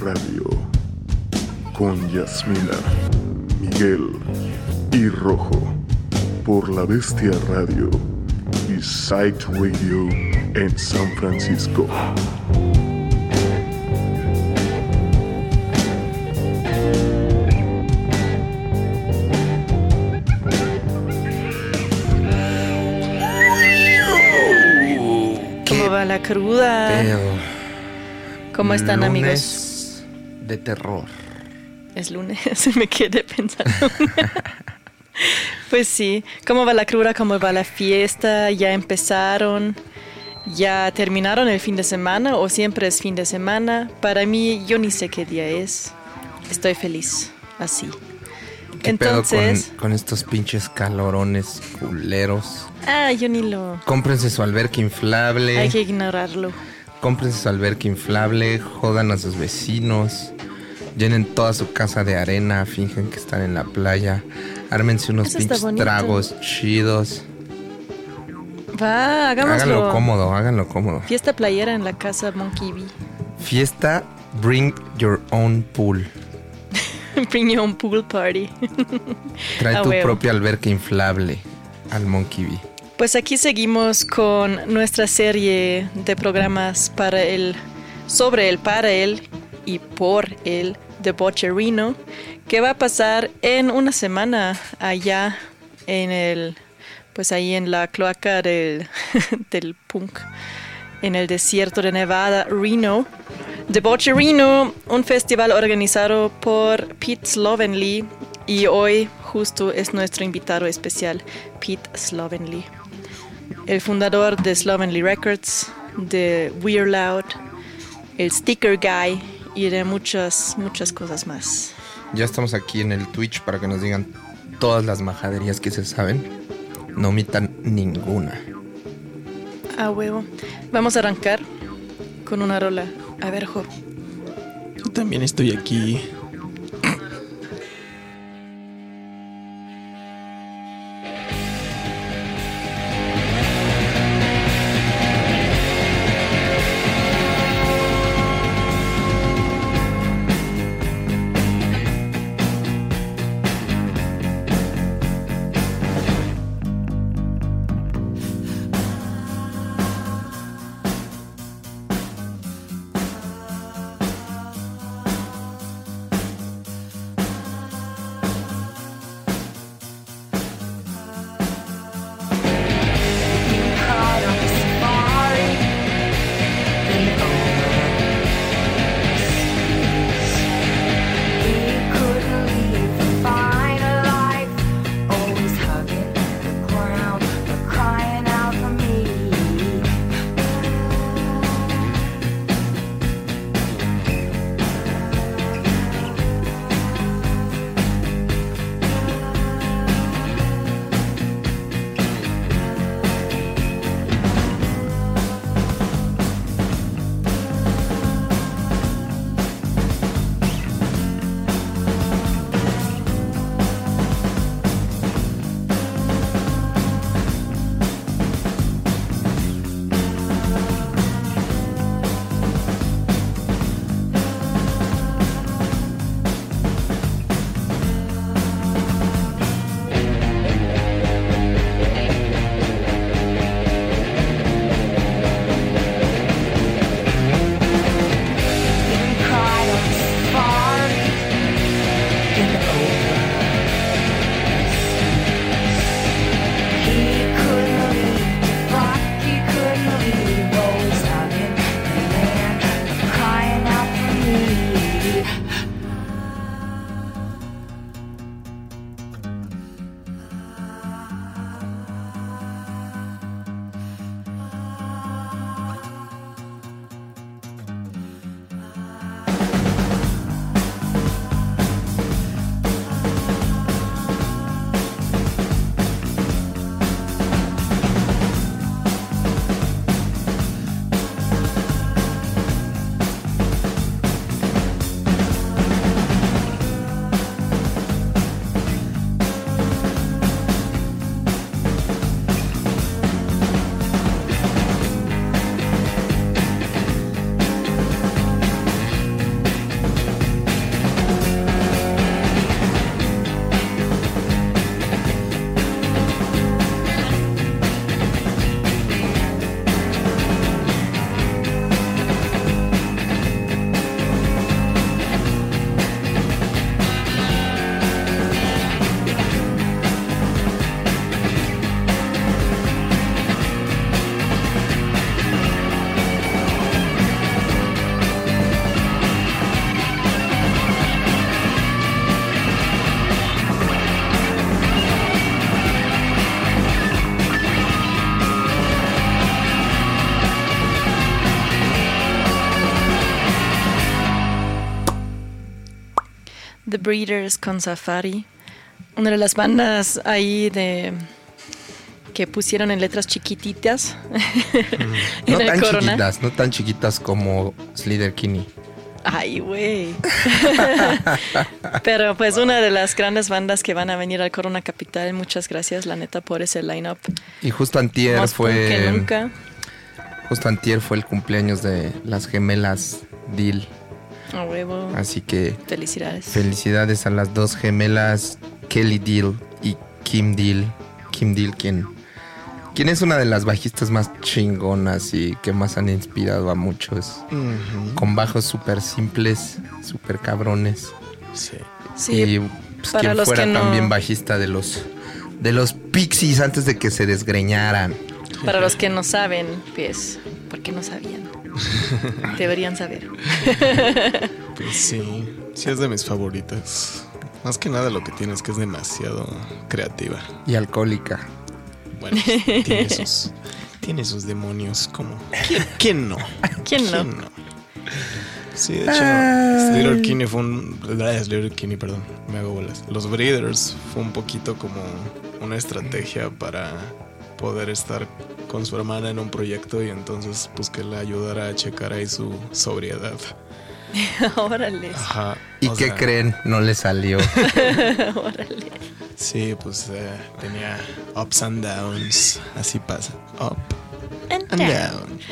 Radio con Yasmina, Miguel y Rojo por la Bestia Radio y Sight Radio en San Francisco. ¿Cómo va la cruda? ¿Cómo están lunes amigos? De terror. Es lunes, me quedé pensando. pues sí, ¿cómo va la cruda? ¿Cómo va la fiesta? ¿Ya empezaron? ¿Ya terminaron el fin de semana o siempre es fin de semana? Para mí, yo ni sé qué día es. Estoy feliz, así. ¿Qué pedo Entonces, con, con estos pinches calorones culeros? ah, yo ni lo... Cómprense su alberca inflable. Hay que ignorarlo. Cómprense su alberca inflable. Jodan a sus vecinos. Llenen toda su casa de arena. Fingen que están en la playa. Ármense unos pinches tragos chidos. Va, hagámoslo. Háganlo cómodo, háganlo cómodo. Fiesta playera en la casa Monkey Bee. Fiesta, bring your own pool. Bring your own pool party. Trae tu huevo. propia alberca inflable al Monkey Bee. Pues aquí seguimos con nuestra serie de programas para el, sobre el, para el y por el debaucherino, que va a pasar en una semana allá en el, pues ahí en la cloaca del, del punk, en el desierto de Nevada, Reno. Debaucherino, un festival organizado por Pete Slovenly y hoy justo es nuestro invitado especial, Pete Slovenly el fundador de Slovenly Records, de We're Loud, el Sticker Guy y de muchas, muchas cosas más. Ya estamos aquí en el Twitch para que nos digan todas las majaderías que se saben. No omitan ninguna. Ah, huevo. Vamos a arrancar con una rola. A ver, Jo. Yo también estoy aquí. Breeders con Safari. Una de las bandas ahí de que pusieron en letras chiquititas No tan Corona. chiquitas, no tan chiquitas como Slider Kinney. Ay, güey. Pero pues una de las grandes bandas que van a venir al Corona Capital. Muchas gracias, la neta, por ese lineup. Y justo antier Más punk que fue. nunca. Justo antier fue el cumpleaños de las gemelas Deal. Huevo. Así que Felicidades. felicidades a las dos gemelas, Kelly Deal y Kim Deal. Kim Deal, quien, quien es una de las bajistas más chingonas y que más han inspirado a muchos. Con bajos súper simples, súper cabrones. Sí. sí, y pues, para quien los fuera que no- también bajista de los de los Pixies antes de que se desgreñaran. para los que no saben, pues, ¿por qué no sabían? Deberían saber. Pues sí, sí es de mis favoritas. Más que nada lo que tiene es que es demasiado creativa. Y alcohólica. Bueno, tiene sus, tiene sus demonios como... ¿Quién, quién no? ¿Quién no? Sí, de hecho, Slater Kinney fue un... ah, Slater Kinney, perdón, me hago bolas. Los Breeders fue un poquito como una estrategia para poder estar con su hermana en un proyecto y entonces pues que le ayudara a checar ahí su sobriedad. Órale. Ajá. ¿Y o qué sea, creen? No le salió. Órale. Sí, pues eh, tenía ups and downs. Así pasa. Up and down.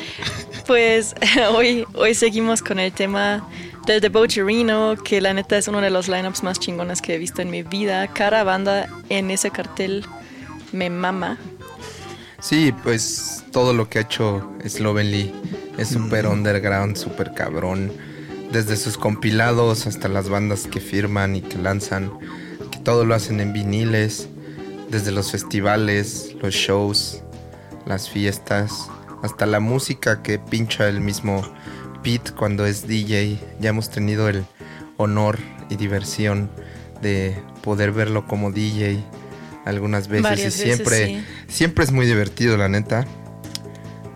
Pues hoy, hoy seguimos con el tema del Debaucherino, que la neta es uno de los lineups más chingones que he visto en mi vida. Cada banda en ese cartel me mama. Sí, pues todo lo que ha hecho Slovenly es súper underground, súper cabrón. Desde sus compilados hasta las bandas que firman y que lanzan, que todo lo hacen en viniles, desde los festivales, los shows, las fiestas, hasta la música que pincha el mismo Pete cuando es DJ. Ya hemos tenido el honor y diversión de poder verlo como DJ algunas veces Varias y veces, siempre sí. siempre es muy divertido la neta.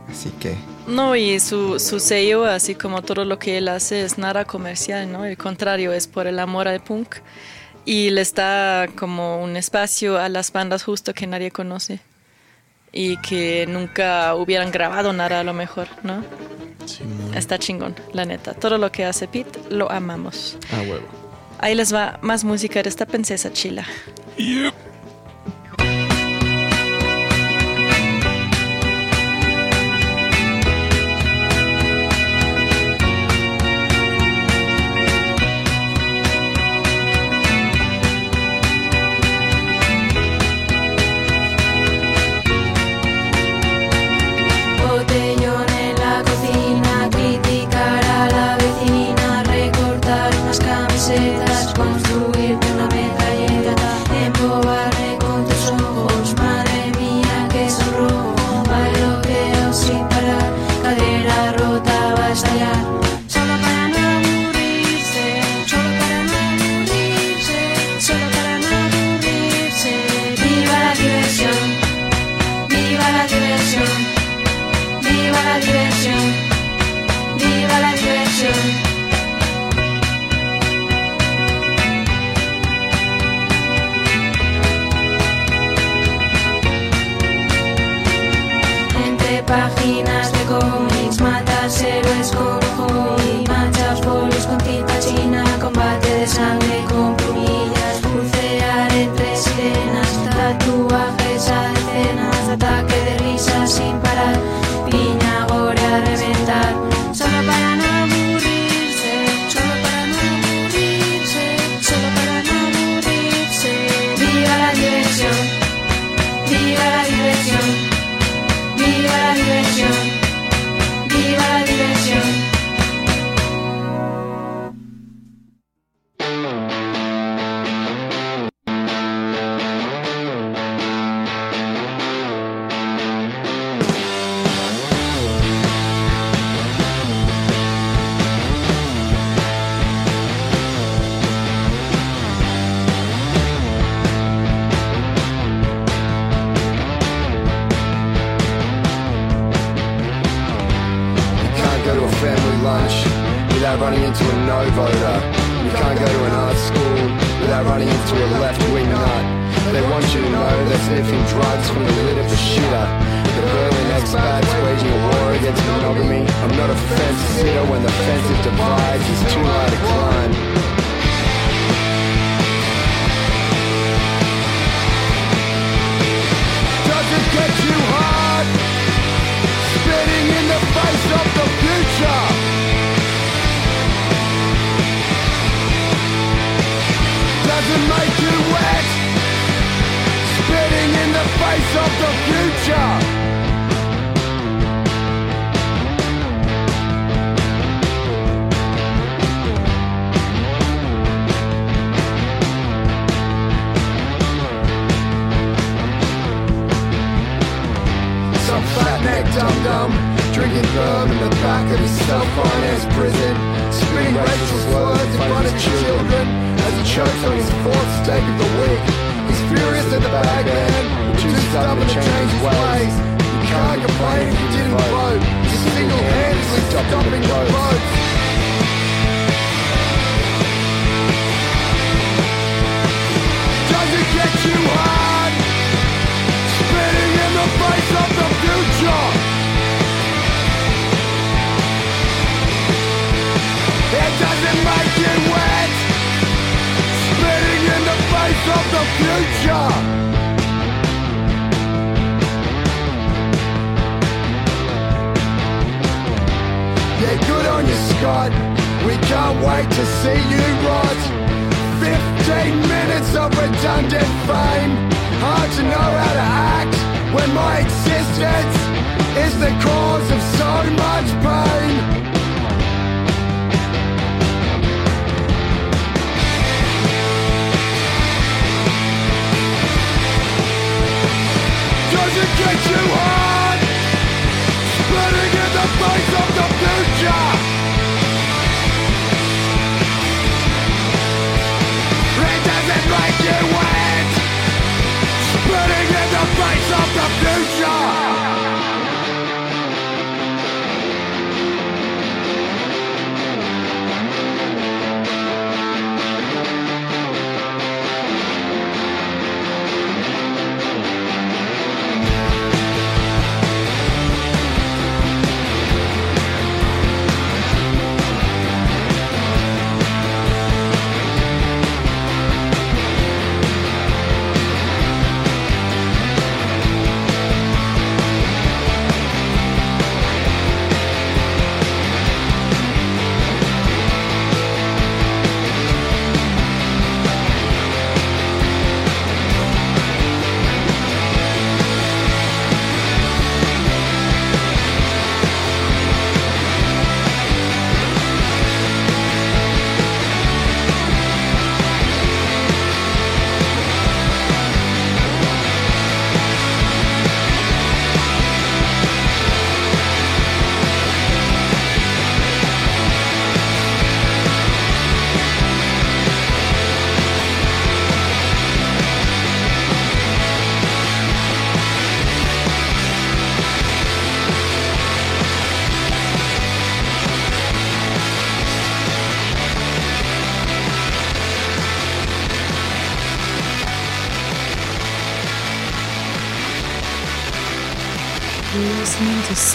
Así que No, y su, su sello, así como todo lo que él hace, es nada comercial, ¿no? El contrario, es por el amor al punk. Y le está como un espacio a las bandas justo que nadie conoce. Y que nunca hubieran grabado nada a lo mejor, ¿no? Sí. Está chingón, la neta. Todo lo que hace Pete, lo amamos. A huevo. Ahí les va más música de esta princesa chila. Botellón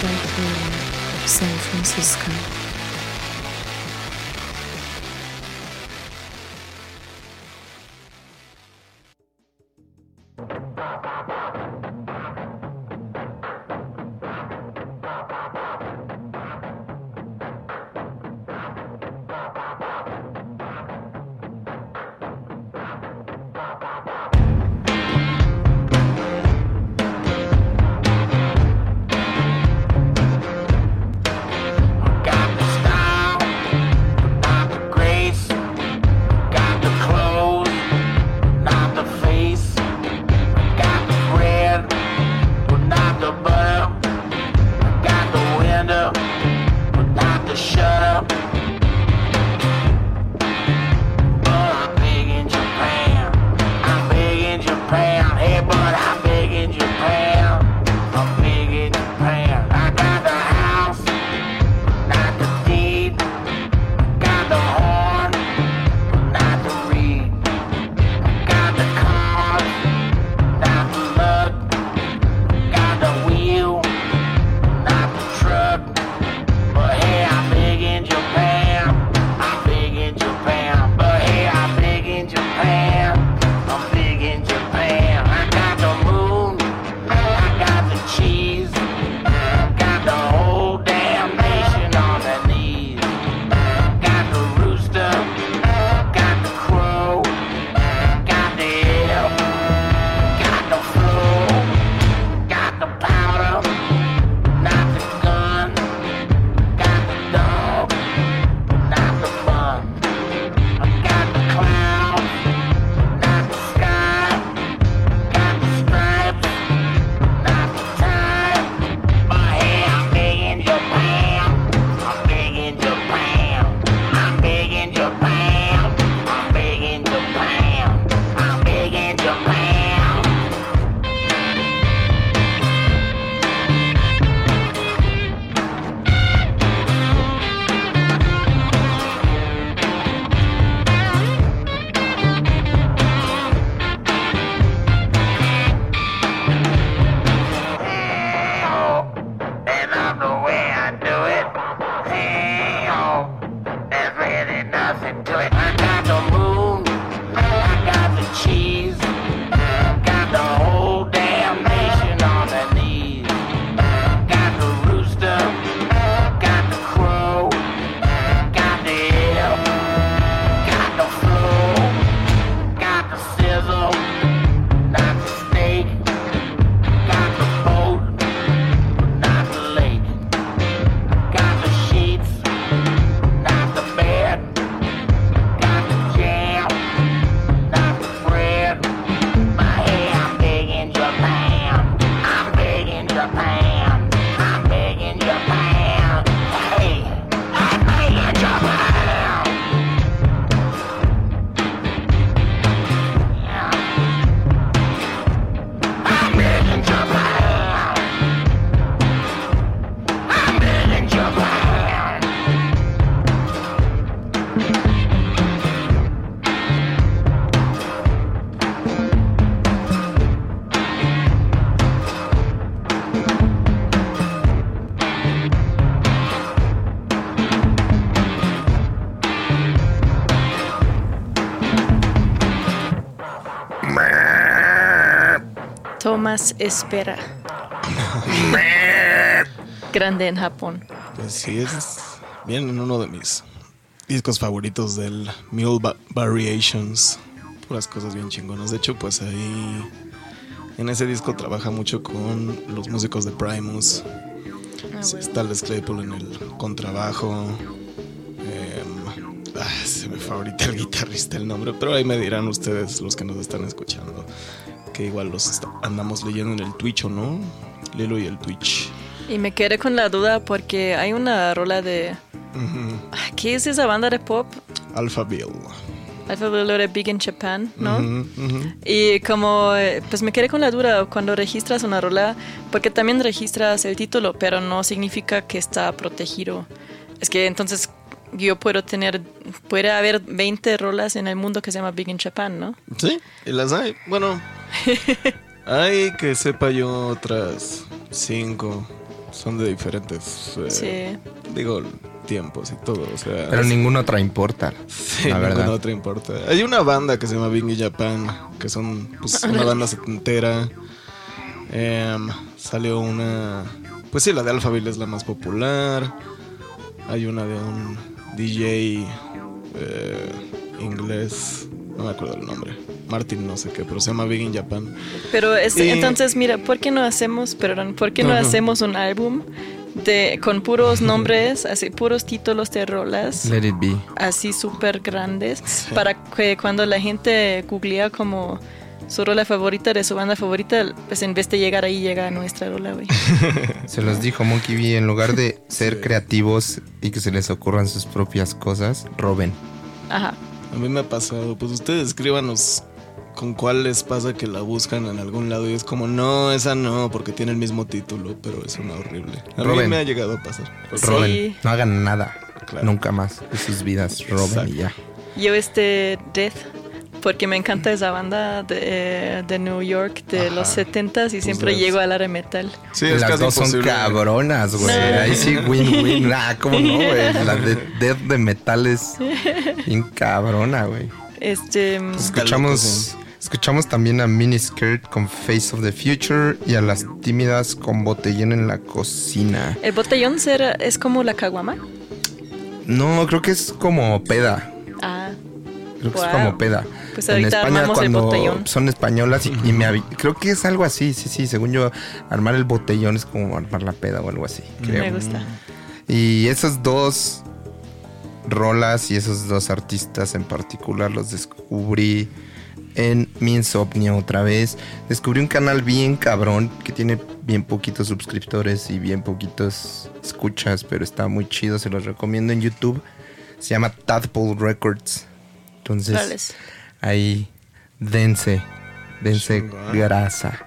listening to Psych Radio of San Francisco. Thomas Espera. Grande en Japón. Pues sí, es bien en uno de mis discos favoritos del Mule Va- Variations. Puras cosas bien chingonas. De hecho, pues ahí en ese disco trabaja mucho con los músicos de Primus. Ah, Sí, bueno. está Les Claypool en el contrabajo. Em, ah, se me fue ahorita el guitarrista el nombre, pero ahí me dirán ustedes, los que nos están escuchando, que igual los andamos leyendo en el Twitch o no. Lilo y el Twitch. Y me quedé con la duda porque hay una rola de... Ujú. Ah, ¿Qué es esa banda de pop? Alpha Bill. Alphaville de Big in Japan, ¿no? Ujú, ujú. Y como, eh, pues me quedé con la duda cuando registras una rola, porque también registras el título, pero no significa que está protegido. Es que entonces yo puedo tener, puede haber 20 rolas en el mundo que se llama Big in Japan, ¿no? Sí, y las hay. Bueno, hay que sepa yo otras cinco. Son de diferentes, eh, Sí. digo, tiempos y todo. O sea, Pero ninguna otra importa. Sí, la ninguna verdad. otra importa. Hay una banda que se llama Bing Japan, que son pues, una banda setentera. Em, salió una. Pues sí, la de Alphaville es la más popular. Hay una de un DJ eh, inglés, no me acuerdo el nombre. Martin, no sé qué, pero se llama Big in Japan. Pero es, Y- entonces, mira, ¿por qué no hacemos, perdón, por qué no hacemos un álbum de, con puros nombres, así, puros títulos de rolas? Let it be. así súper grandes para que cuando la gente googlea como su rola favorita de su banda favorita, pues en vez de llegar ahí llega a nuestra rola, güey. Se los dijo Monkey B. En lugar de ser creativos y que se les ocurran sus propias cosas, roben. Ajá. A mí me ha pasado, pues ustedes escríbanos con cuál les pasa que la buscan en algún lado y es como, no, esa no, porque tiene el mismo título, pero es una horrible. A mí Roben. me ha llegado a pasar. Sí. Roben. No hagan nada. Claro. Nunca más de sus vidas. Roben y ya. Yo este Death, porque me encanta esa banda de, de New York de Ajá. los 70s y siempre Deaths. llego al área metal. Sí, es Las casi dos son cabronas, güey. No. Ahí sí, win-win. Ah, ¿cómo no, güey? La de Death de Metal es bien cabrona, güey. Este, mm, Escuchamos, escuchamos también a Miniskirt con Face of the Future y a las tímidas con Botellón en la cocina. el botellón será, es como la caguama. No, creo que es como peda. Ah, Creo que es como peda. Pues ahorita armamos el botellón. son españolas y, y me creo que es algo así, sí, sí, según yo, armar el botellón es como armar la peda o algo así, creo. me gusta. Y esas dos rolas y esos dos artistas en particular los descubrí en mi insomnio otra vez. Descubrí un canal bien cabrón que tiene bien poquitos suscriptores y bien poquitos escuchas, pero está muy chido, se los recomiendo en YouTube. Se llama Tadpole Records. Entonces. Ahí dense, dense Chingón. grasa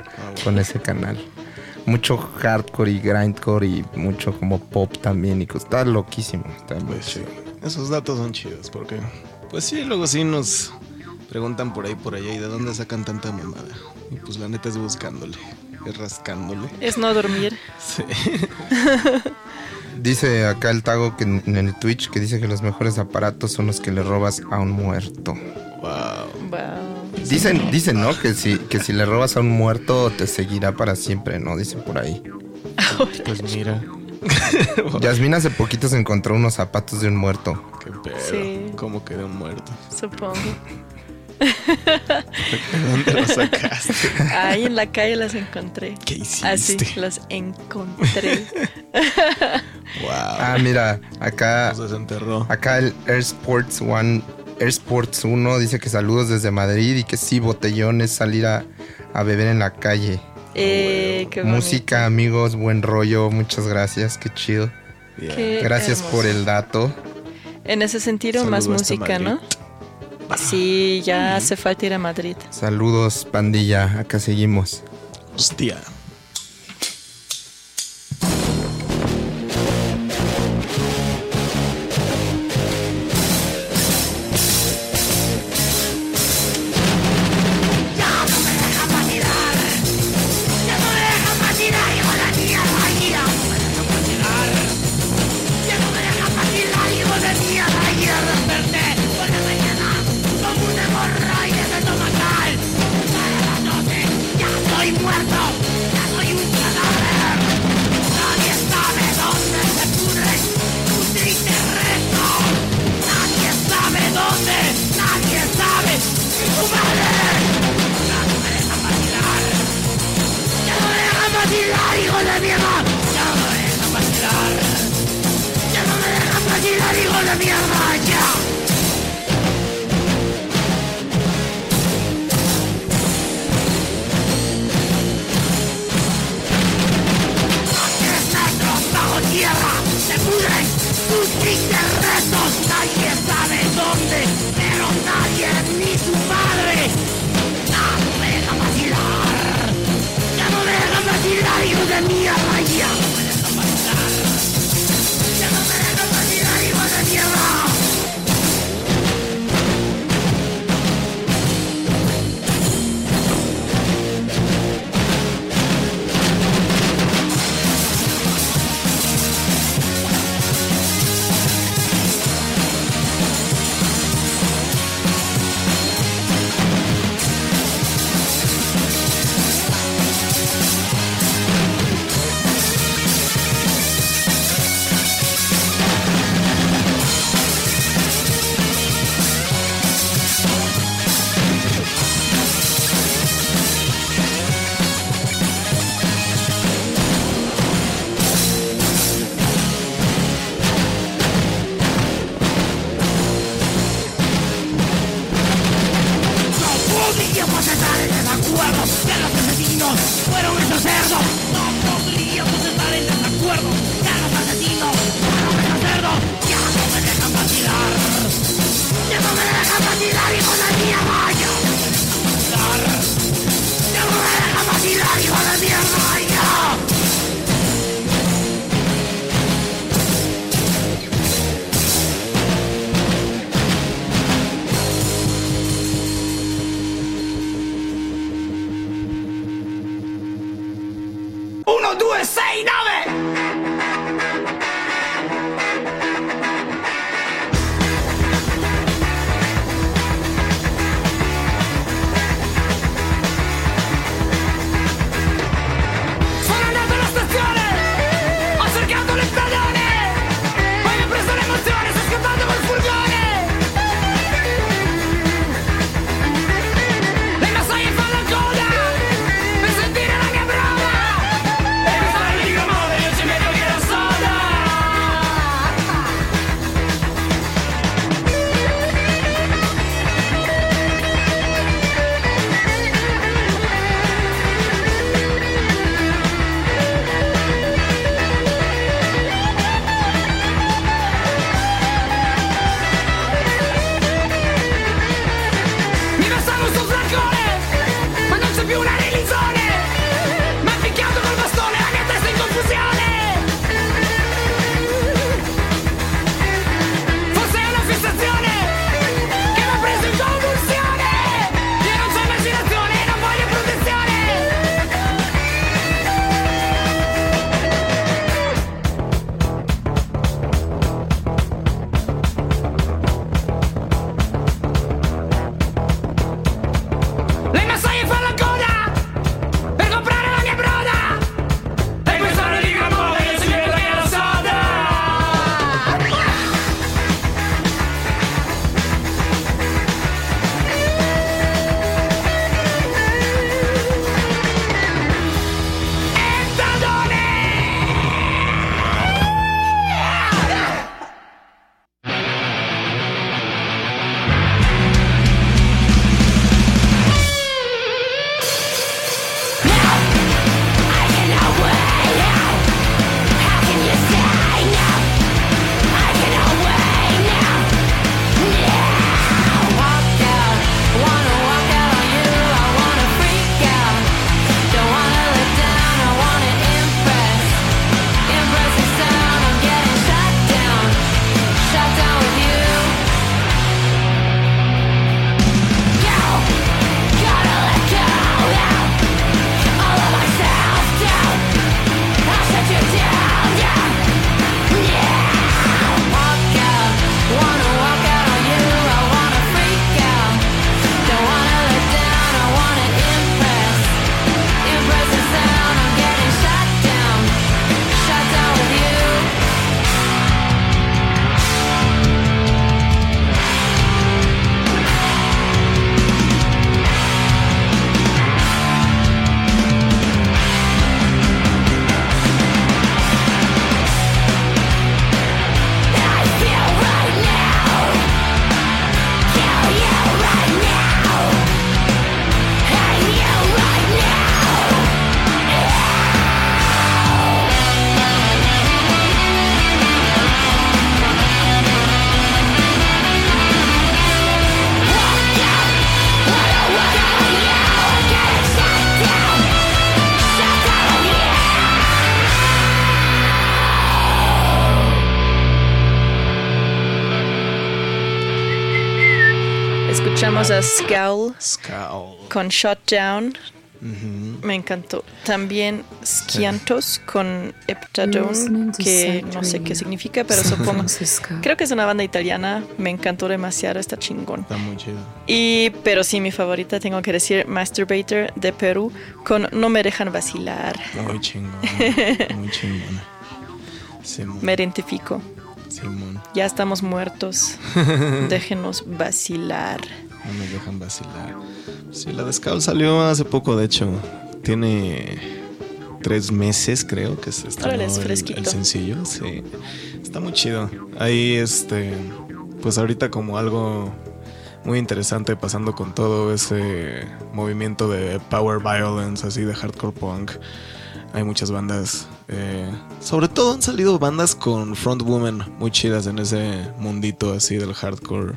con ese canal. Mucho hardcore y grindcore y mucho como pop también. Y está loquísimo. Está muy Pues sí, chido. esos datos son chidos porque, pues sí, luego sí nos preguntan por ahí, por allá, ¿y de dónde sacan tanta mamada? Y pues la neta es buscándole, es rascándole. Es no dormir. Sí. Dice acá el Tago que en en el Twitch que dice que los mejores aparatos son los que le robas a un muerto. Wow. Dicen, dicen, ¿no? Que si, que si le robas a un muerto te seguirá para siempre, ¿no? Dicen por ahí. Pues mira. Yasmina hace poquito se encontró unos zapatos de un muerto. Qué pedo. Sí. ¿Cómo quedó muerto? Supongo. ¿De dónde lo sacaste? Ahí en la calle las encontré. ¿Qué hiciste? Así, las encontré. Wow. Ah, mira, acá se desenterró. Acá el Air Sports One, Air Sports 1 dice que saludos desde Madrid y que sí, botellón es salir a, a beber en la calle. Eh, qué bonito. Música, amigos, buen rollo, muchas gracias, qué chido. Bien. Qué Gracias hermoso. por el dato. En ese sentido, más Saludos música. ¿no? Sí, ya hace falta ir a Madrid. Saludos, pandilla, acá seguimos. Hostia. Escuchamos a Scowl Scowl. con Shutdown. Ujú. Me encantó. También Skiantos con Heptadone, que no sé qué significa, pero supongo. Creo que es una banda italiana. Me encantó demasiado, está chingón. Está muy chido. Y, pero sí, mi favorita, tengo que decir, Masturbator de Perú con No me dejan vacilar. Muy chingón. Muy chingón. Simón. Me identifico. Simón. Ya estamos muertos. Déjenos vacilar. No me dejan vacilar. Sí, la de Scout salió hace poco, de hecho. Tiene tres meses, creo, que se estrenó es el- sencillo. Sí, está muy chido. Ahí, este, pues ahorita como algo muy interesante pasando con todo ese movimiento de power violence, así de hardcore punk. Hay muchas bandas, eh, sobre todo han salido bandas con frontwomen muy chidas en ese mundito así del hardcore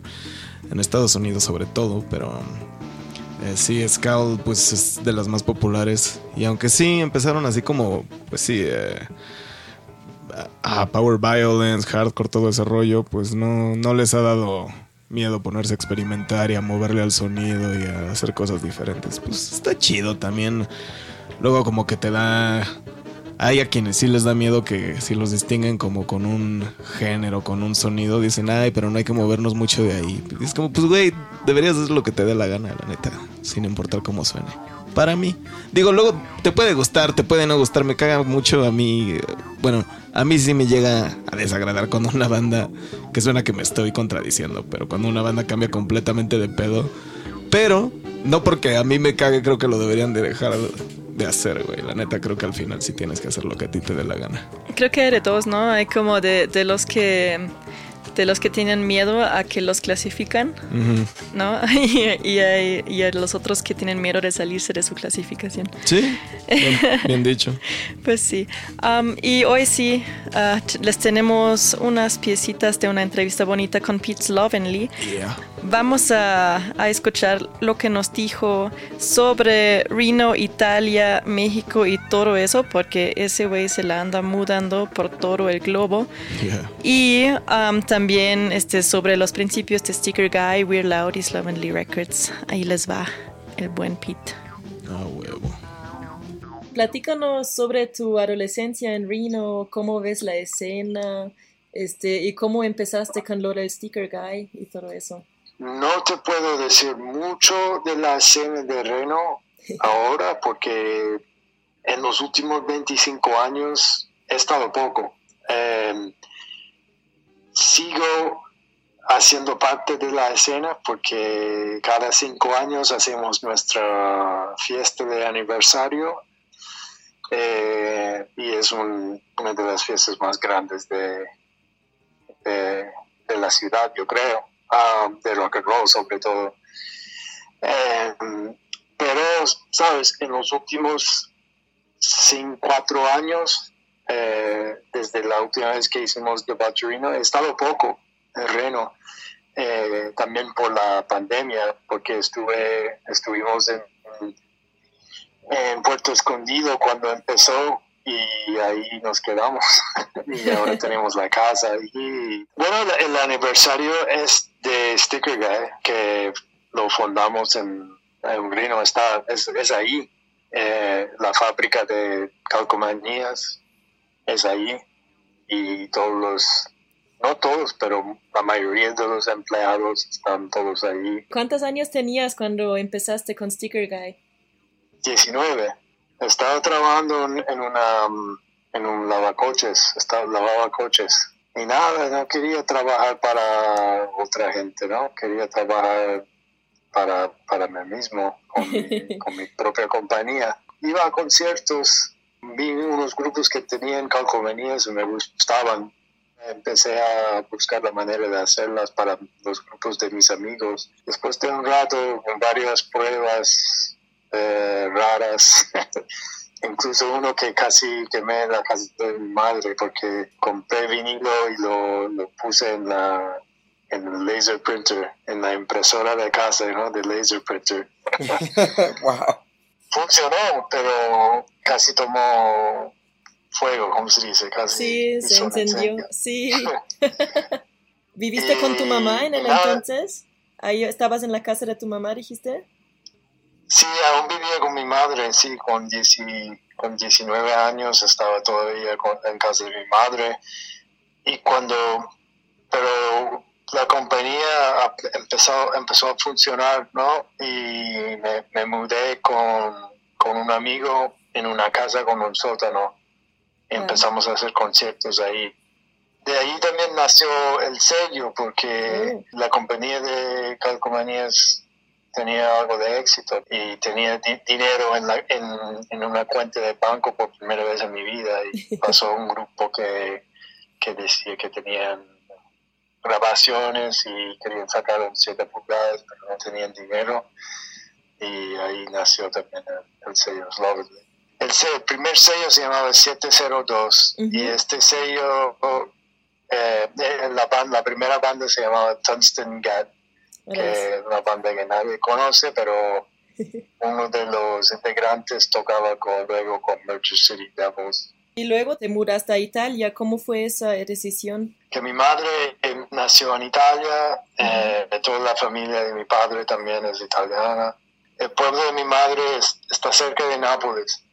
en Estados Unidos sobre todo, pero eh, sí, Skull pues es de las más populares y aunque sí empezaron así como, pues sí, eh, a Power Violence, Hardcore, todo ese rollo, pues no, no les ha dado miedo ponerse a experimentar y a moverle al sonido y a hacer cosas diferentes. Pues está chido también. Luego como que te da... Hay a quienes sí les da miedo que si los distinguen como con un género, con un sonido, dicen, ay, pero no hay que movernos mucho de ahí. Es como, pues, güey, deberías hacer lo que te dé la gana, la neta, sin importar cómo suene. Para mí. Digo, luego te puede gustar, te puede no gustar, me caga mucho a mí. Bueno, a mí sí me llega a desagradar cuando una banda, que suena que me estoy contradiciendo, pero cuando una banda cambia completamente de pedo. Pero, no porque a mí me cague, creo que lo deberían de dejar de hacer, güey. La neta, creo que al final sí tienes que hacer lo que a ti te dé la gana. Creo que de todos, ¿no? Hay como de, de los que de los que tienen miedo a que los clasifican, Ujú. ¿no? Y, y hay, y hay los otros que tienen miedo de salirse de su clasificación. Sí, bien, bien dicho. Pues sí. Am, y hoy sí, t- les tenemos unas piecitas de una entrevista bonita con Pete Slovenly. Yeah. Vamos a, a escuchar lo que nos dijo sobre Reno, Italia, México y todo eso, porque ese güey se la anda mudando por todo el globo. Yeah. Y um, también este, sobre los principios de Sticker Guy, We're Loud y Slovenly Records. Ahí les va el buen Pete. Ah, huevo. Platícanos sobre tu adolescencia en Reno, cómo ves la escena, este, y cómo empezaste con lo del Sticker Guy y todo eso. No te puedo decir mucho de la escena de Reno ahora porque en los últimos 25 años he estado poco. Eh, sigo haciendo parte de la escena porque cada cinco años hacemos nuestra fiesta de aniversario eh, y es un- una de las fiestas más grandes de, de, la ciudad, yo creo, ah, de rock and roll sobre todo. Eh, pero, sabes, en los últimos cinco, cuatro años, eh, desde la última vez que hicimos The Butcherino, he estado poco en Reno, eh, también por la pandemia, porque estuve, estuvimos en, en Puerto Escondido cuando empezó y ahí nos quedamos. Y ahora tenemos la casa y bueno el, el aniversario es de Sticker Guy que lo fundamos en, en Reno está es, es ahí Eh, la fábrica de calcomanías es ahí y todos los no todos pero la mayoría de los empleados están todos ahí ¿Cuántos años tenías cuando empezaste con Sticker Guy? 19. Estaba trabajando en, una en un lavacoches, estaba lavaba coches. Y nada, no quería trabajar para otra gente, ¿no? Quería trabajar para, para mí mismo, con mi, con mi propia compañía. Iba a conciertos, vi unos grupos que tenían calcomanías y me gustaban. Empecé a buscar la manera de hacerlas para los grupos de mis amigos. Después de un rato, con varias pruebas, eh, raras. Incluso uno que casi quemé en la casa de mi madre porque compré vinilo y lo, lo puse en la en el laser printer, en la impresora de casa, ¿no? De laser printer. wow. Funcionó, pero casi tomó fuego, ¿cómo se dice? Casi Sí, se encendió. incendio. Sí. ¿Viviste con tu mamá en el Nada. entonces? Ahí estabas en la casa de tu mamá, dijiste. Sí, aún vivía con mi madre, sí, con, 10 con 19 años estaba todavía con- en casa de mi madre. Y cuando, pero la compañía empezó, empezó a funcionar, ¿no? Y me, me mudé con, con un amigo en una casa con un sótano. Y empezamos a hacer conciertos ahí. De ahí también nació el sello, porque la compañía de calcomanías tenía algo de éxito y tenía di- dinero en, la- en, en una cuenta de banco por primera vez en mi vida y pasó un grupo que, que decía que tenían grabaciones y querían sacar en 7 pulgadas pero no tenían dinero y ahí nació también el, el sello Slovenly. El, el primer sello se llamaba 702 y este sello, eh, eh, la, banda, la primera banda se llamaba Tungsten Gat que es una banda que nadie conoce, pero uno de los integrantes tocaba con, luego con Merchant City Devils. Y luego te mudaste a Italia. ¿Cómo fue esa decisión? Que mi madre eh, nació en Italia, eh, toda la familia de mi padre también es italiana. El pueblo de mi madre es- está cerca de Nápoles.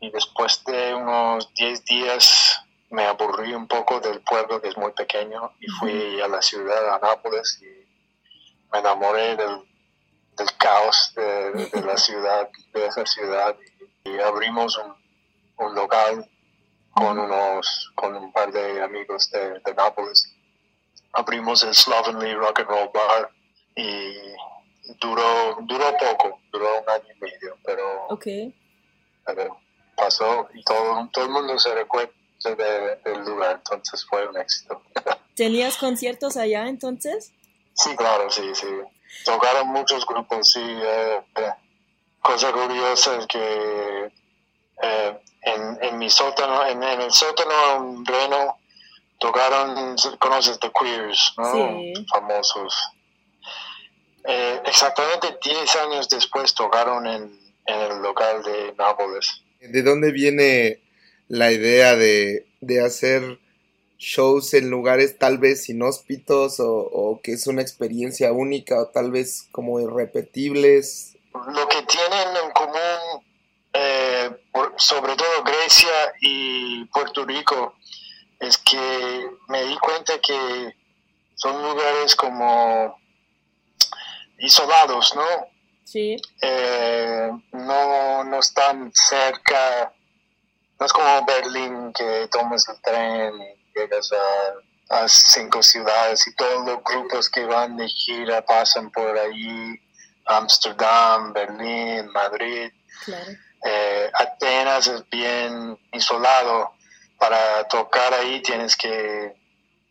Y después de unos 10 días me aburrí un poco del pueblo que es muy pequeño y fui a la ciudad, a Nápoles, y me enamoré del, del caos de, de la ciudad, de esa ciudad, y, y abrimos un, un local con unos, con un par de amigos de, de Nápoles. Abrimos el Slovenly Rock and Roll Bar y duró, duró poco, duró un año y medio, pero, pasó y todo, todo el mundo se recuerda de- del lugar, entonces fue un éxito. ¿Tenías conciertos allá entonces? Sí, claro, sí, sí. Tocaron muchos grupos, sí. eh, eh. Cosa curiosa es que eh, en, en mi sótano, en, en el sótano en Reno, tocaron, conoces The Queers, ¿no? Sí. Famosos. Eh, exactamente 10 años después tocaron en, en el local de Nápoles. ¿De dónde viene la idea de, de hacer shows en lugares tal vez inhóspitos o, o que es una experiencia única o tal vez como irrepetibles? lo que tienen en común, sobre todo Grecia y Puerto Rico, es que me di cuenta que son lugares como isolados, ¿no? Sí. Eh, no, no están cerca, no es como Berlín que tomas el tren y llegas a, a cinco ciudades y todos los grupos que van de gira pasan por ahí, Ámsterdam, Berlín, Madrid. Claro. Eh, Atenas es bien isolado. Para tocar ahí tienes que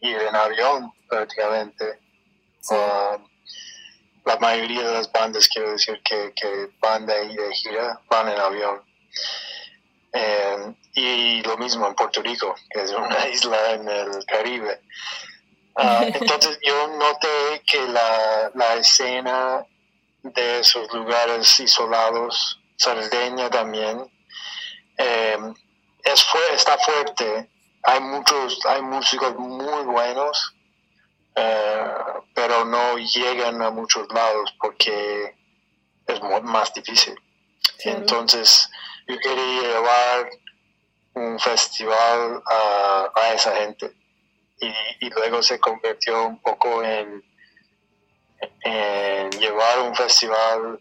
ir en avión prácticamente. Um, la mayoría de las bandas, quiero decir, que, que van de ahí de gira, van en avión. Eh, y lo mismo en Puerto Rico, que es una isla en el Caribe. Ah, entonces yo noté que la, la escena de esos lugares isolados, Sardeña también, eh, es está fuerte. Hay muchos, hay músicos muy buenos, eh, pero no llegan a muchos lados porque es más difícil. Entonces, yo quería llevar un festival a, a esa gente y, y luego se convirtió un poco en, en llevar un festival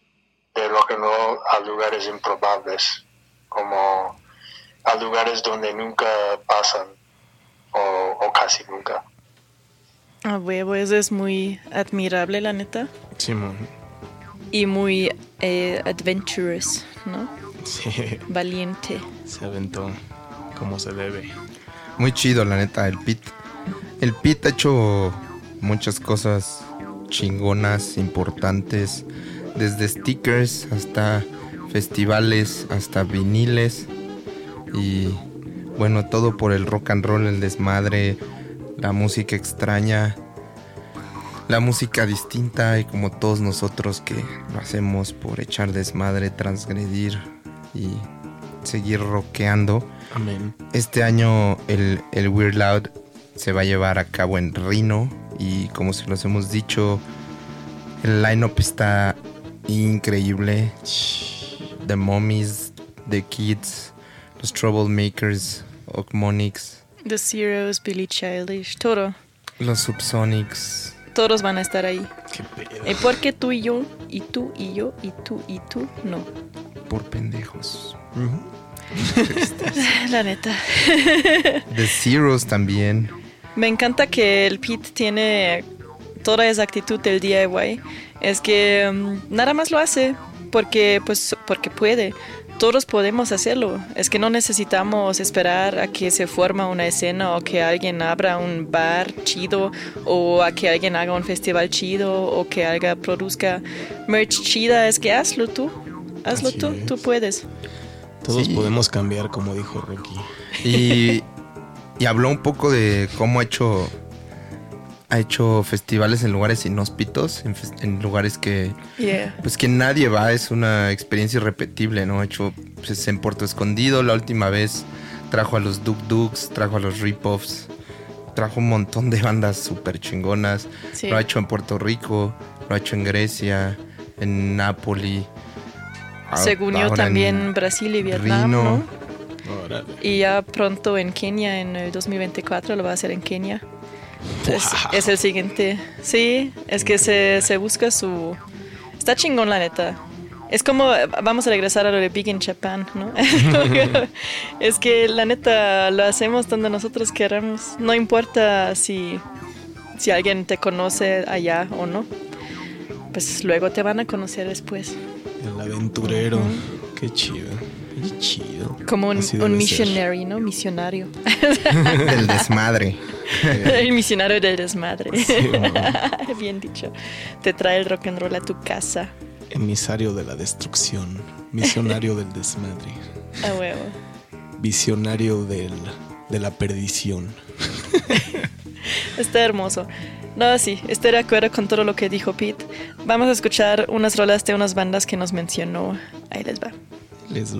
de rock and roll a lugares improbables, como a lugares donde nunca pasan o, o casi nunca. A huevo, eso es muy admirable, la neta. Simón. Y muy eh, adventurous, ¿no? Sí, Valiente. se aventó como se debe. Muy chido, la neta, el Pit. El Pit ha hecho muchas cosas chingonas, importantes, desde stickers hasta festivales, hasta viniles y bueno, todo por el rock and roll, el desmadre, la música extraña, la música distinta y como todos nosotros que lo hacemos por echar desmadre, transgredir y seguir rockeando. Amén. Este año el, el Weird Loud se va a llevar a cabo en Reno y como se los hemos dicho, El line-up está increíble. The Mummies, The Kids, los Troublemakers, Ocmonix, The Zeros, Billy Childish, todo. los Subsonics. Todos van a estar ahí. Qué pedo. ¿Y por qué tú y yo? Y tú y yo, y tú y tú, no. Por pendejos. La neta. The Zeros también. Me encanta que el Pete tiene toda esa actitud del DIY. Es que mm, nada más lo hace porque, pues, porque puede. Todos podemos hacerlo. Es que no necesitamos esperar a que se forma una escena o que alguien abra un bar chido o a que alguien haga un festival chido o que alguien produzca merch chida. Es que hazlo tú. Hazlo Así tú. es. Tú puedes. Todos Sí. podemos cambiar, como dijo Rocky. Y, y habló un poco de cómo ha hecho ha hecho festivales en lugares inhóspitos, en, fes- en lugares que Yeah. pues que nadie va, es una experiencia irrepetible, ¿no? Ha hecho pues, en Puerto Escondido la última vez trajo a los Duk Duks, trajo a los Ripoffs, trajo un montón de bandas súper chingonas. Sí. Lo ha hecho en Puerto Rico, lo ha hecho en Grecia, en Nápoli. Según yo en también Brasil y Vietnam. Y ya pronto en Kenia, en el 2024, lo va a hacer en Kenia. Es, el siguiente. Sí, es que se, se busca su... Está chingón, la neta. Es como, vamos a regresar a lo de Big in Japan, ¿no? es que la neta lo hacemos donde nosotros queramos. No importa si, si alguien te conoce allá o no. Pues luego te van a conocer después. El aventurero. Qué chido. Qué chido. Como un, un ser. missionary, ¿no? Misionario. Del desmadre. El misionario del desmadre. Sí. Bien dicho. Te trae el rock and roll a tu casa. Emisario de la destrucción. Misionario del desmadre. A huevo. Visionario del, de la perdición. Está hermoso. No, sí, estoy de acuerdo con todo lo que dijo Pete. Vamos a escuchar unas rolas de unas bandas que nos mencionó. Ahí les va. Les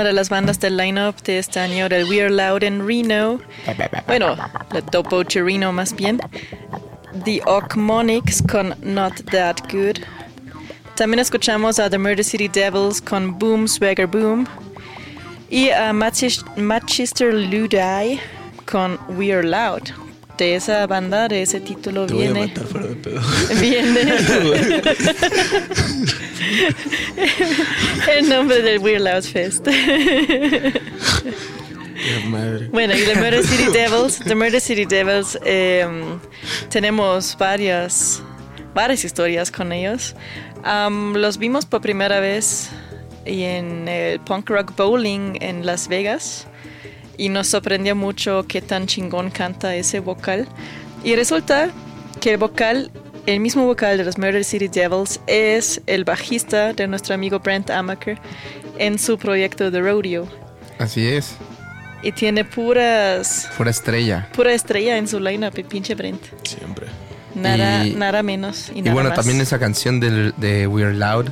Una de las bandas del lineup de este año del We're Loud en Reno. Bueno, la Topo Chirino más bien. The Ochmonics con Not That Good. También escuchamos a The Murder City Devils con Boom Swagger Boom. Y a Manchester Ludai con We're Loud. De esa banda, de ese título Te voy a viene. matar fuera de pedo. Viene el nombre del Weird Loud Fest. Madre. Bueno, y The Murder City Devils, The Murder City Devils, eh, tenemos varias, varias historias con ellos. Am, los vimos por primera vez y en el Punk Rock Bowling en Las Vegas y nos sorprendió mucho qué tan chingón canta ese vocal. Y resulta que el vocal, el mismo vocal de los Murder City Devils es el bajista de nuestro amigo Brent Amaker en su proyecto The Rodeo. Así es. Y tiene puras Pura estrella. pura estrella en su lineup, el pinche Brent. Siempre. Nada, Y- nada menos y, Y nada bueno, más. también esa canción del- de We're Loud,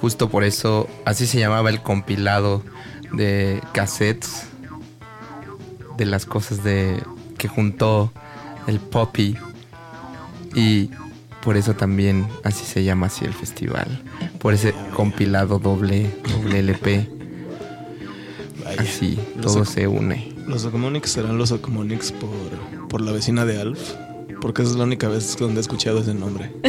justo por eso, así se llamaba el compilado de cassettes de las cosas de que juntó el Poppy. Y por eso también así se llama así el festival. Por ese compilado doble, doble LP. Vaya. Así, Los todo se une. Los Ocomonics serán los Ocomonics por, por la vecina de Alf. Porque esa es la única vez donde he escuchado ese nombre.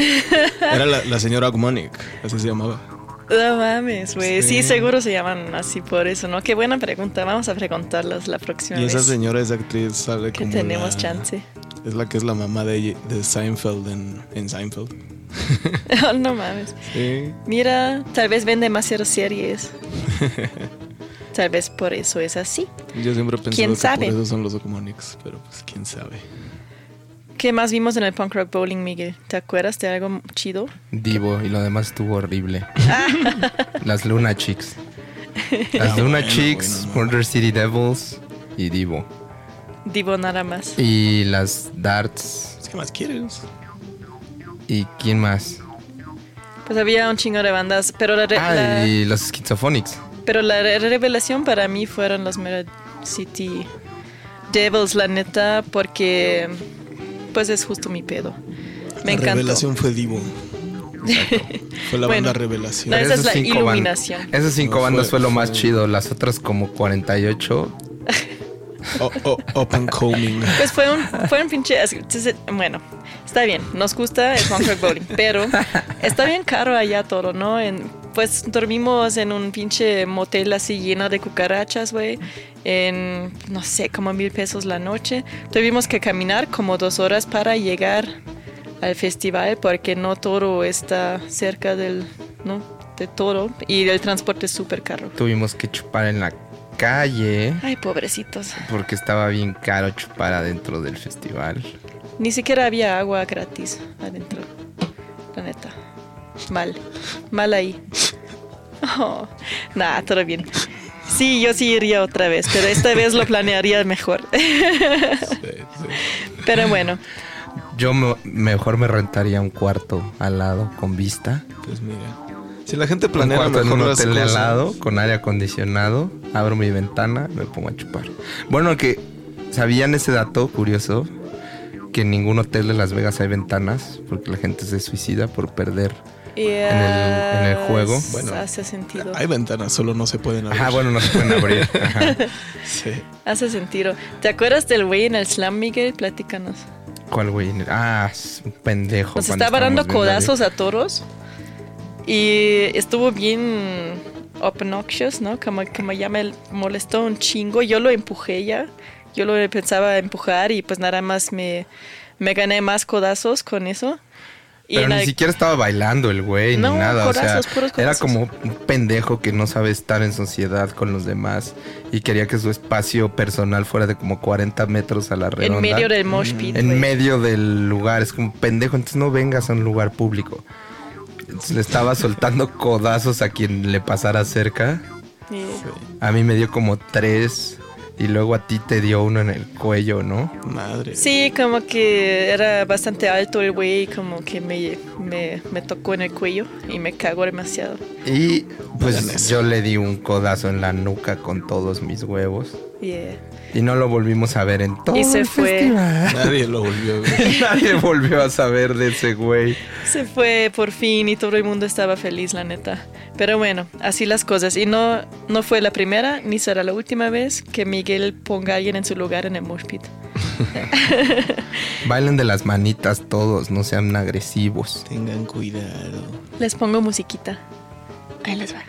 Era la, la señora Ocomonic, así se llamaba. No mames, güey. Sí. Sí. seguro se llaman así por eso, ¿no? Qué buena pregunta. Vamos a preguntarlas la próxima Y esa vez señora, esa actriz, sale que como. tenemos la- chance. Es la que es la mamá de, de Seinfeld en, en Seinfeld. Oh, no mames. Sí. Mira, tal vez ven demasiadas series. Tal vez por eso es así. Yo siempre he pensado ¿Quién que sabe? por eso son los Ocomonics, pero pues quién sabe. ¿Qué más vimos en el Punk Rock Bowling, Miguel? ¿Te acuerdas de algo chido? Divo y lo demás estuvo horrible. Las Luna Chicks. Las Ah, Luna bueno, Chicks, bueno, no. Murder City Devils y Divo. Divo nada más. Y las Darts. ¿Qué más quieres? ¿Y quién más? Pues había un chingo de bandas, pero la, Ah, la- y los Schizophonics. pero la re- revelación para mí fueron los Mirror City Devils, la neta, porque pues es justo mi pedo. Me la encantó. revelación fue Divo. Fue la Bueno, banda revelación. No, esa es la iluminación. Esas cinco No, bandas fue- fue, lo más fue- chido. Las otras como 48. O- o- and coming. Pues fue un, fue un pinche. Bueno, está bien, nos gusta el punk rock bowling, pero está bien caro allá todo, ¿no? En, pues dormimos en un pinche motel así lleno de cucarachas, güey, en no sé, como mil pesos la noche. Tuvimos que caminar como dos horas para llegar al festival porque no todo está cerca del, ¿no? De todo y el transporte súper caro. Tuvimos que chupar en la calle. Ay, pobrecitos. Porque estaba bien caro chupar adentro del festival. Ni siquiera había agua gratis adentro. La neta. Mal. Mal ahí. Oh, nah, todo bien. Sí, yo sí iría otra vez, pero esta vez lo planearía mejor. Pero bueno, Yo me- mejor me rentaría un cuarto al lado con vista. Pues mira. Si la gente Un planea cuarto en un hotel al lado con aire acondicionado. Abro mi ventana, me pongo a chupar. Bueno, que sabían ese dato curioso que en ningún hotel de Las Vegas hay ventanas porque la gente se suicida por perder. En el juego. Bueno, hace sentido. Hay ventanas, solo no se pueden abrir. Ajá, bueno, no se pueden abrir. Ajá. Sí. Hace sentido. ¿Te acuerdas del güey en el slam, Miguel? Platícanos. ¿Cuál güey? Ah, pendejo. Nos estaba dando codazos a toros y estuvo bien obnoxious, ¿no? Como, como ya me molestó un chingo. Yo lo empujé ya. Yo lo pensaba empujar y pues nada más me, me gané más codazos con eso. Y Pero ni siquiera estaba bailando el güey No, ni nada. o sea, era como un pendejo que no sabe estar en sociedad con los demás y quería que su espacio personal fuera de como 40 metros a la redonda. en medio del mosh pit. En medio del lugar. Es como pendejo, entonces no vengas a un lugar público. Entonces le estaba soltando codazos a quien le pasara cerca. A mí me dio como tres y luego a ti te dio uno en el cuello, ¿no? Madre. Sí, como que era bastante alto el güey, como que me, me, me tocó en el cuello y me cagó demasiado. Y pues yo le di un codazo en la nuca con todos mis huevos. Yeah. Y no lo volvimos a ver en todo Y se el fue. festival. Nadie lo volvió a ver. Nadie volvió a saber de ese güey. Se fue por fin y todo el mundo estaba feliz, la neta. Pero bueno, así las cosas. Y no, no fue la primera ni será la última vez que Miguel ponga a alguien en su lugar en el mosh pit. Bailen de las manitas todos, no sean agresivos. Tengan cuidado. Les pongo musiquita. Ahí les va.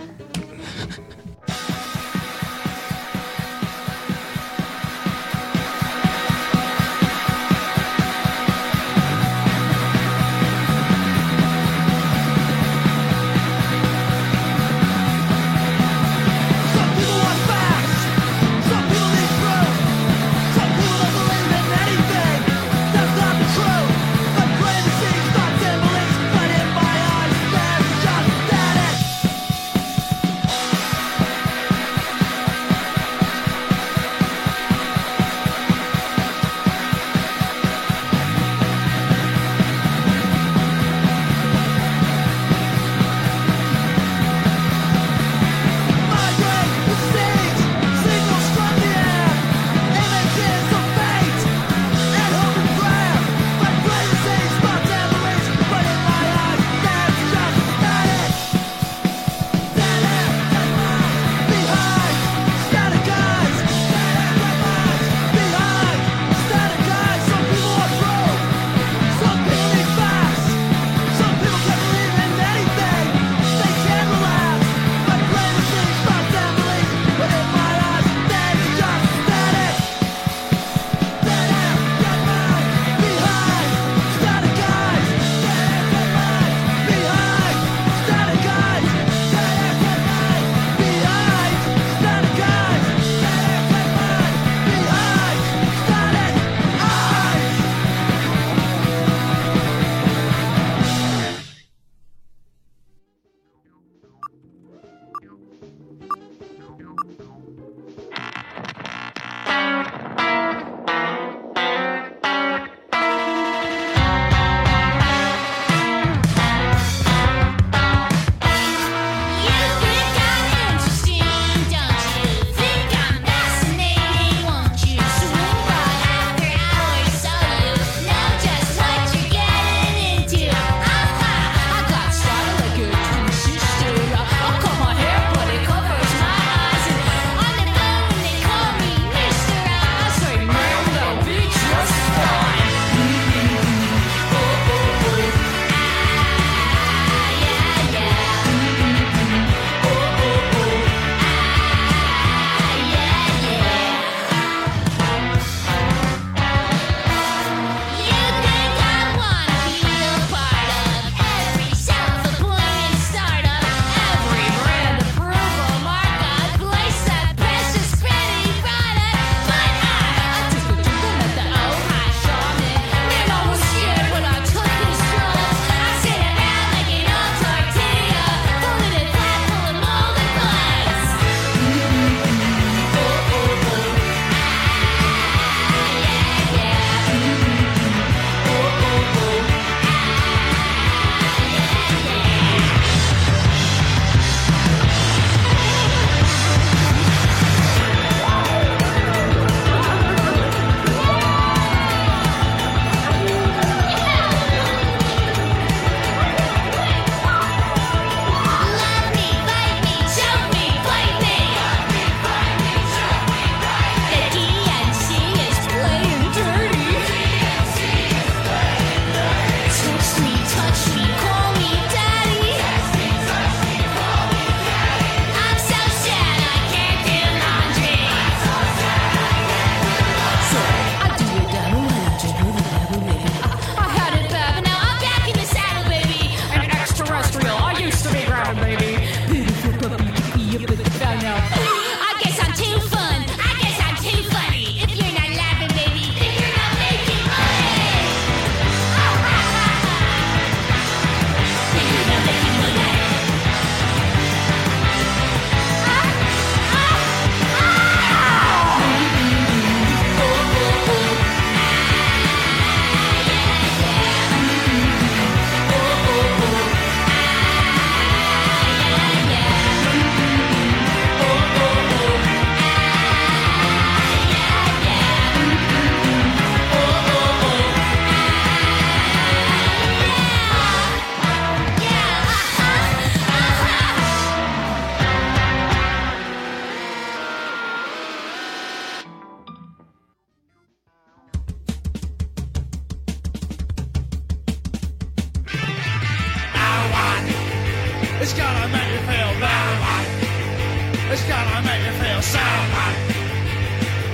Feel sad, man.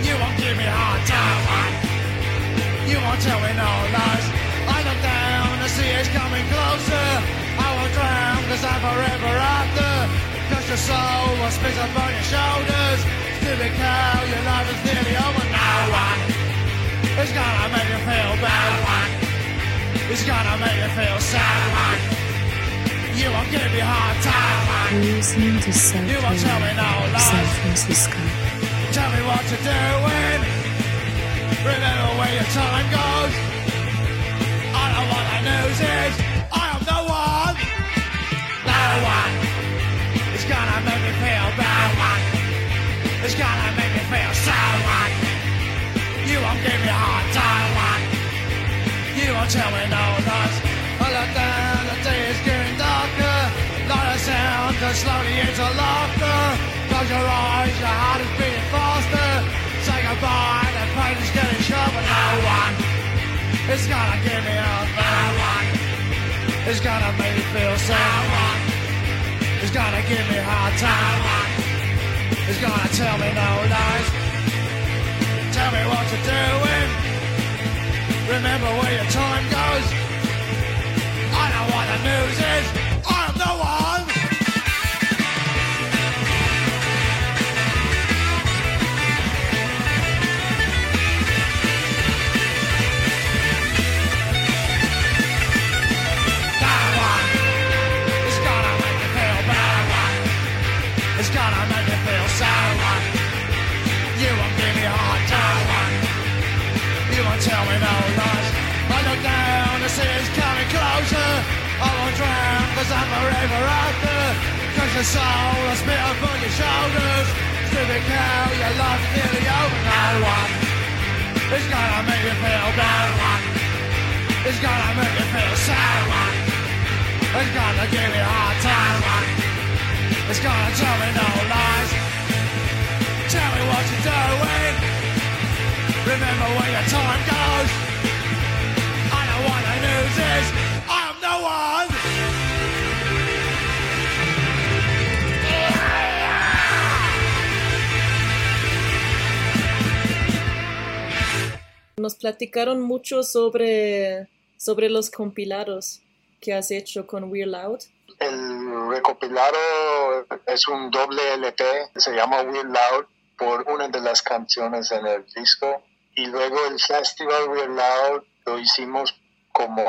You won't give me hard time. You won't tell me no lies. I look down, the sea is coming closer. I will drown, cause I'm forever after. Cause your soul will spit up on your shoulders. Stupid cow, your life is nearly over. No one is gonna make you feel bad. It's gonna make you feel sad. You won't give me hard time. You're listening to South You won't tell me no San lies. Francisco. Tell me what you're doing. Remember where your time goes. I know what the news is. I am no one. No one. It's gonna make me feel bad one. It's gonna make me feel sad one. You won't give me a hard time one. You won't tell me no lies. I look down, slowly into laughter. Close your eyes, your heart is beating faster. Say goodbye, the pain is getting sharper. No one is gonna give me a no one. It's gonna make me feel sad. No one. It's gonna give me a hard time. No one. It's gonna tell me no lies. Tell me what you're doing. Remember where your time goes. I know what the news is. I am the one. Your soul has spit upon your shoulders. Stupid cow, your life's nearly over. No one is gonna make you feel bad. One. It's gonna make you feel sad. One. It's gonna give you a hard time. One. It's gonna tell me no lies. Tell me what you're doing. Remember where your time goes. I know what the news is. I am no one. Nos platicaron mucho sobre, sobre los compilados que has hecho con We're Loud. El recopilado es un doble LP, se llama We're Loud por una de las canciones en el disco. Y luego el festival We're Loud lo hicimos como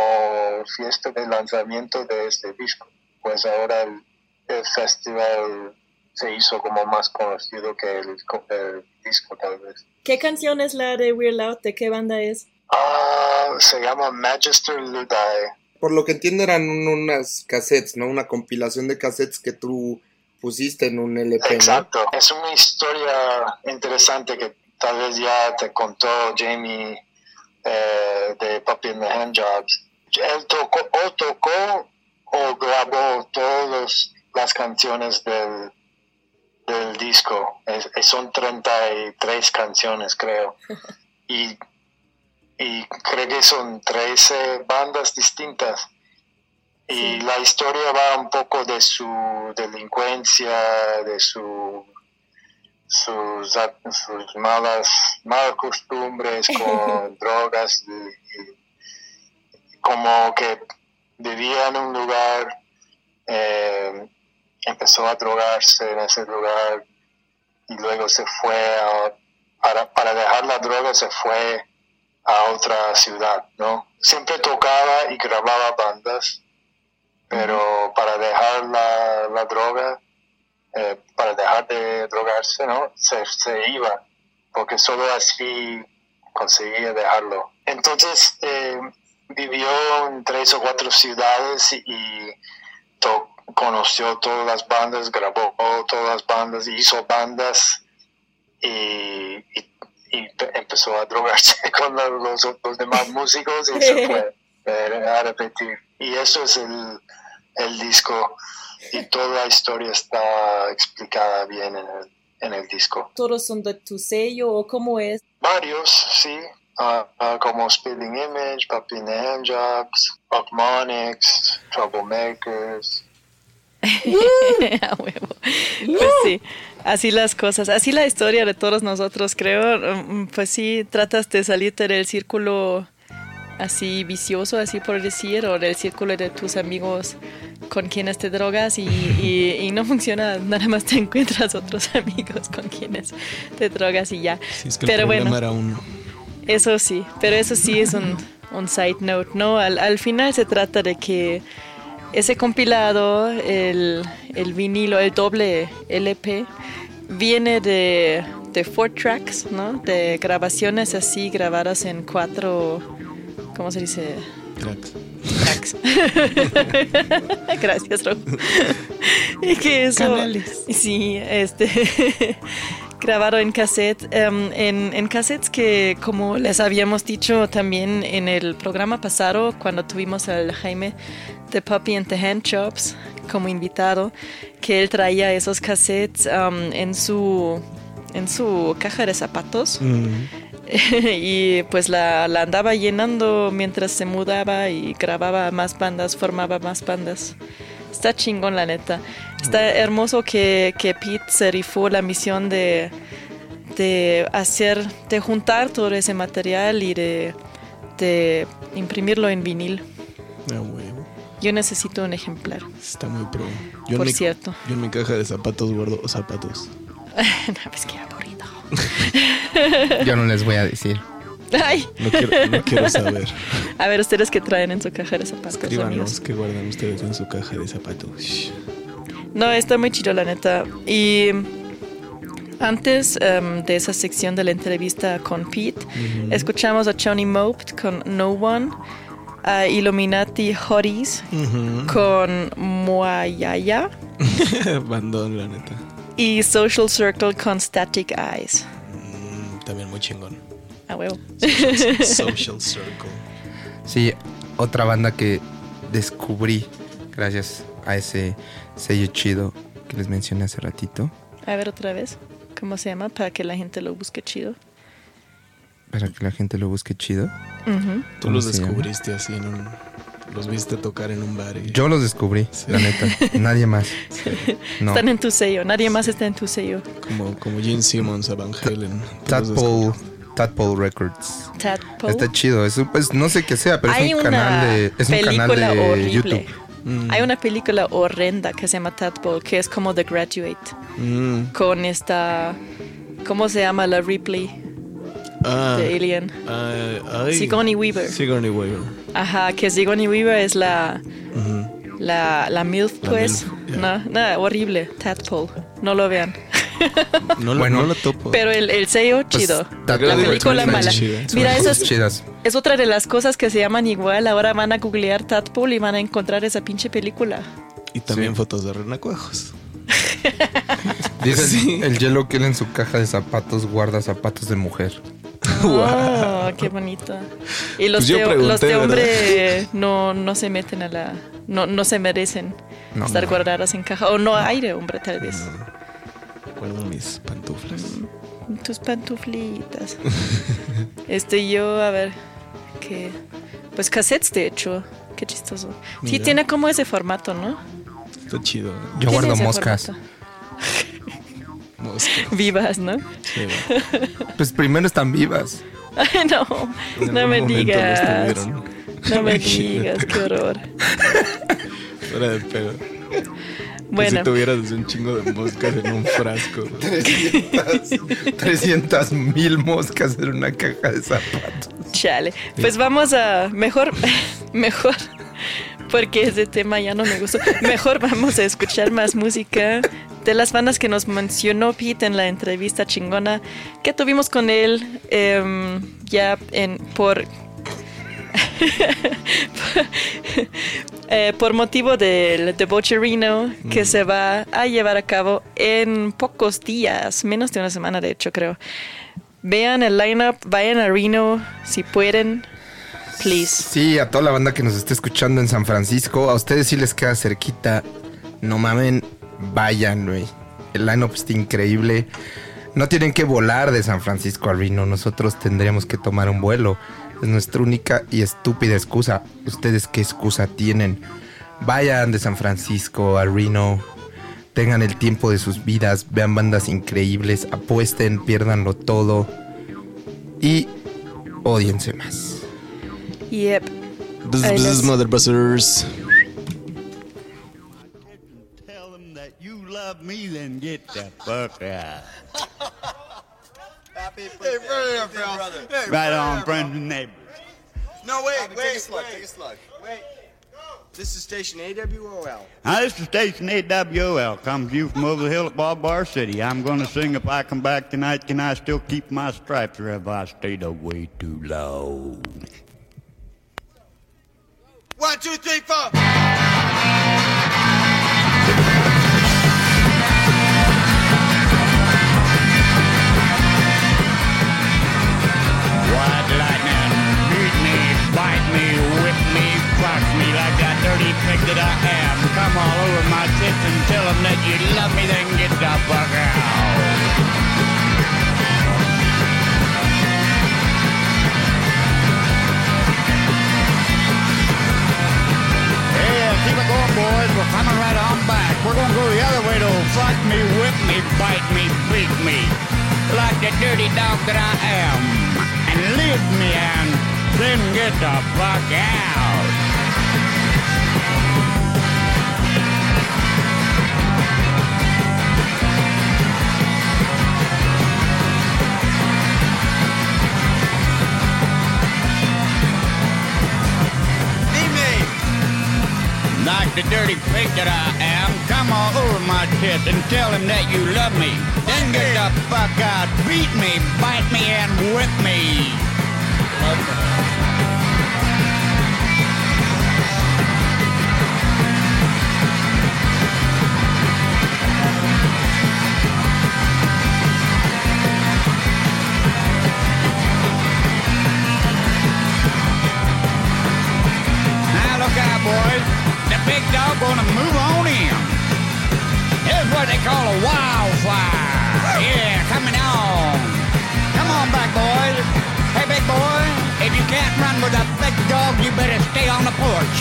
fiesta de lanzamiento de este disco. Pues ahora el, el festival se hizo como más conocido que el, el disco tal vez. ¿Qué canción es la de We're Loud? ¿De qué banda es? Ah, se llama Magister Ludai. Por lo que entiendo eran un- unas cassettes, ¿no? Una compilación de cassettes que tú pusiste en un LP, ¿no? Exacto. Es una historia interesante que tal vez ya te contó Jamie eh, de Puppy and the Handjobs. Él tocó o tocó o grabó todas las canciones del, del disco. Es- es- son 33 canciones, creo. Y, y creo que son 13 bandas distintas. Y la historia va un poco de su delincuencia, de su, sus, sus malas, malas costumbres con drogas, y, y como que vivía en un lugar, eh, empezó a drogarse en ese lugar y luego se fue a, para, para dejar la droga se fue a otra ciudad, ¿no? Siempre tocaba y grababa bandas, pero para dejar la, la droga, eh, para dejar de drogarse, ¿no? Se, se iba, porque solo así conseguía dejarlo. Entonces eh, vivió en tres o cuatro ciudades y, y to- conoció todas las bandas, grabó todas las bandas, hizo bandas y, y- y pe- empezó a drogarse con los, los demás músicos y se fue a repetir. Y eso es el, el disco y toda la historia está explicada bien en el, en el disco. ¿Todos son de tu sello o cómo es? Varios, sí, ah, ah, como Spilling Image, Papi and the Handjobs, Harmonics, Troublemakers, A huevo. Pues sí, así las cosas, así la historia de todos nosotros, creo. Mm, Pues sí, tratas de salirte del círculo así vicioso, así por decir, o del círculo de tus amigos con quienes te drogas y, y- y no funciona, nada más te encuentras otros amigos con quienes te drogas y ya. Sí, es que el Pero problema bueno. era uno. Eso sí, pero eso sí es un, un side note, ¿no? Al, al final se trata de que ese compilado, el, el vinilo, el doble LP, viene de, de four tracks, ¿no? De grabaciones así grabadas en cuatro, ¿cómo se dice? Cracks. Tracks. Gracias, Rob. y que eso. Canales. Sí, este. grabado en cassette, em, en, en cassettes que como les habíamos dicho también en el programa pasado cuando tuvimos al Jaime de Puppy and the Hand Chops como invitado, que él traía esos cassettes em, en su en su caja de zapatos Mm. y pues la, la andaba llenando mientras se mudaba y grababa más bandas, formaba más bandas. Está chingón la neta. Está hermoso que, que Pete se rifó la misión de, de hacer, de juntar todo ese material y de, de imprimirlo en vinil. Ah. Yo necesito un ejemplar. Está muy pro. Yo Por mi- cierto. Yo en mi caja de zapatos guardo zapatos. no, pues que aburrido. Yo no les voy a decir. Ay. No quiero, no quiero saber. A ver, ustedes que traen en su caja de zapatos, Escríbanos que guardan ustedes en su caja de zapatos. No, está muy chido, la neta. Y antes em, de esa sección de la entrevista con Pete, Ujú. escuchamos a Johnny Moped con No One, a Illuminati Hotties Ujú. con Moayaya Bandón, la neta. y Social Circle con Static Eyes. Mm, también muy chingón. A huevo. Social Circle. Sí, otra banda que descubrí gracias a ese sello chido que les mencioné hace ratito. A ver otra vez. ¿Cómo se llama? Para que la gente lo busque chido. Para que la gente lo busque chido. Tú ¿Cómo los llama? descubriste así en un. Los viste tocar en un bar. Y... Yo los descubrí, Sí. la neta. Nadie más. No. Están en tu sello. Nadie más está en tu sello. Como, como Gene Simmons a Van Halen. Tadpole, Tadpole Records. Tadpole. Está chido. Es, pues, no sé qué sea, pero Hay es un una canal de, es un canal película de horrible. YouTube. Mm. Hay una película horrenda que se llama Tadpole, que es como The Graduate, Mm. con esta, ¿cómo se llama la Ripley Ah, de Alien? ay. Sigourney Weaver. Sigourney Weaver. Ajá, que Sigourney Weaver es la, la, la MILF, La pues. MILF. No, no, horrible, Tadpole. No lo vean. No, lo- Bueno. no lo topo. Pero el, el sello Pues, chido. La película mala. Mira, Son eso es, chidas. es otra de las cosas que se llaman igual. Ahora van a googlear Tadpole y van a encontrar esa pinche película. y también Sí. fotos de renacuajos. Dice Sí. el hielo que él en su caja de zapatos guarda zapatos de mujer. Oh, qué bonito. Y los, Pues de, pregunté, los de hombre no, no se meten a la. No, no se merecen No, estar no. guardadas en caja. O no hay de hombre, tal vez. Guardo mis pantuflas. Tus pantuflitas. este, yo, a ver. que Pues cassettes, de hecho. Qué chistoso. Sí, Mira. tiene como ese formato, ¿no? Está chido. Yo guardo moscas. formato. Mosca. Vivas, ¿no? Sí, Pues primero están vivas. Ay, no. No me digas. No me digas, qué horror. Fuera de pedo. Bueno. Si tuvieras un chingo de moscas en un frasco. 300 mil moscas en una caja de zapatos. Chale. Pues vamos a. Mejor. Mejor. Porque ese tema ya no me gustó. Mejor vamos a escuchar más música de las bandas que nos mencionó Pete en la entrevista chingona que tuvimos con él em, ya en por. Eh, por motivo del debaucherino que se va a llevar a cabo en pocos días, menos de una semana de hecho creo. Vean el lineup, vayan a Reno si pueden, please. Sí, a toda la banda que nos está escuchando en San Francisco, a ustedes sí les queda cerquita. No mamen, vayan, güey. El line-up está increíble. No tienen que volar de San Francisco a Reno. Nosotros tendríamos que tomar un vuelo. Es nuestra única y estúpida excusa. ¿Ustedes qué excusa tienen? Vayan de San Francisco a Reno, tengan el tiempo de sus vidas, vean bandas increíbles, apuesten, piérdanlo todo y odiense más. Yep. Bzz, bzz, mother buzzers. Tell them that you love me, then get the fuck out. Hey, brother, brother. Hey, Right on, and neighbors. No, wait, Bobby, wait, take a slug, wait. take a slug. Wait. This is station AWOL. Now, this is station AWL. Comes to you from over the hill at Ball Bar City. I'm going to sing If I Come Back Tonight, Can I Still Keep My Stripes, or have I stayed away too long? One, two, three, four. Me, whip me, fuck me like that dirty pig that I am. Come all over my tits and tell them that you love me, then get the fuck out. Keep it going, boys. We're coming right on back. We're gonna go the other way, though. Fuck me, whip me, bite me, beat me. Like the dirty dog that I am. And leave me and then get the fuck out. Like the dirty pig that I am, come all over my tits and tell him that you love me. Then get the fuck out, beat me, bite me, and whip me. Dog gonna move on in. Here's what they call a wildfire. Yeah, coming on. Come on back, boys. Hey, big boy, if you can't run with a big dog, you better stay on the porch.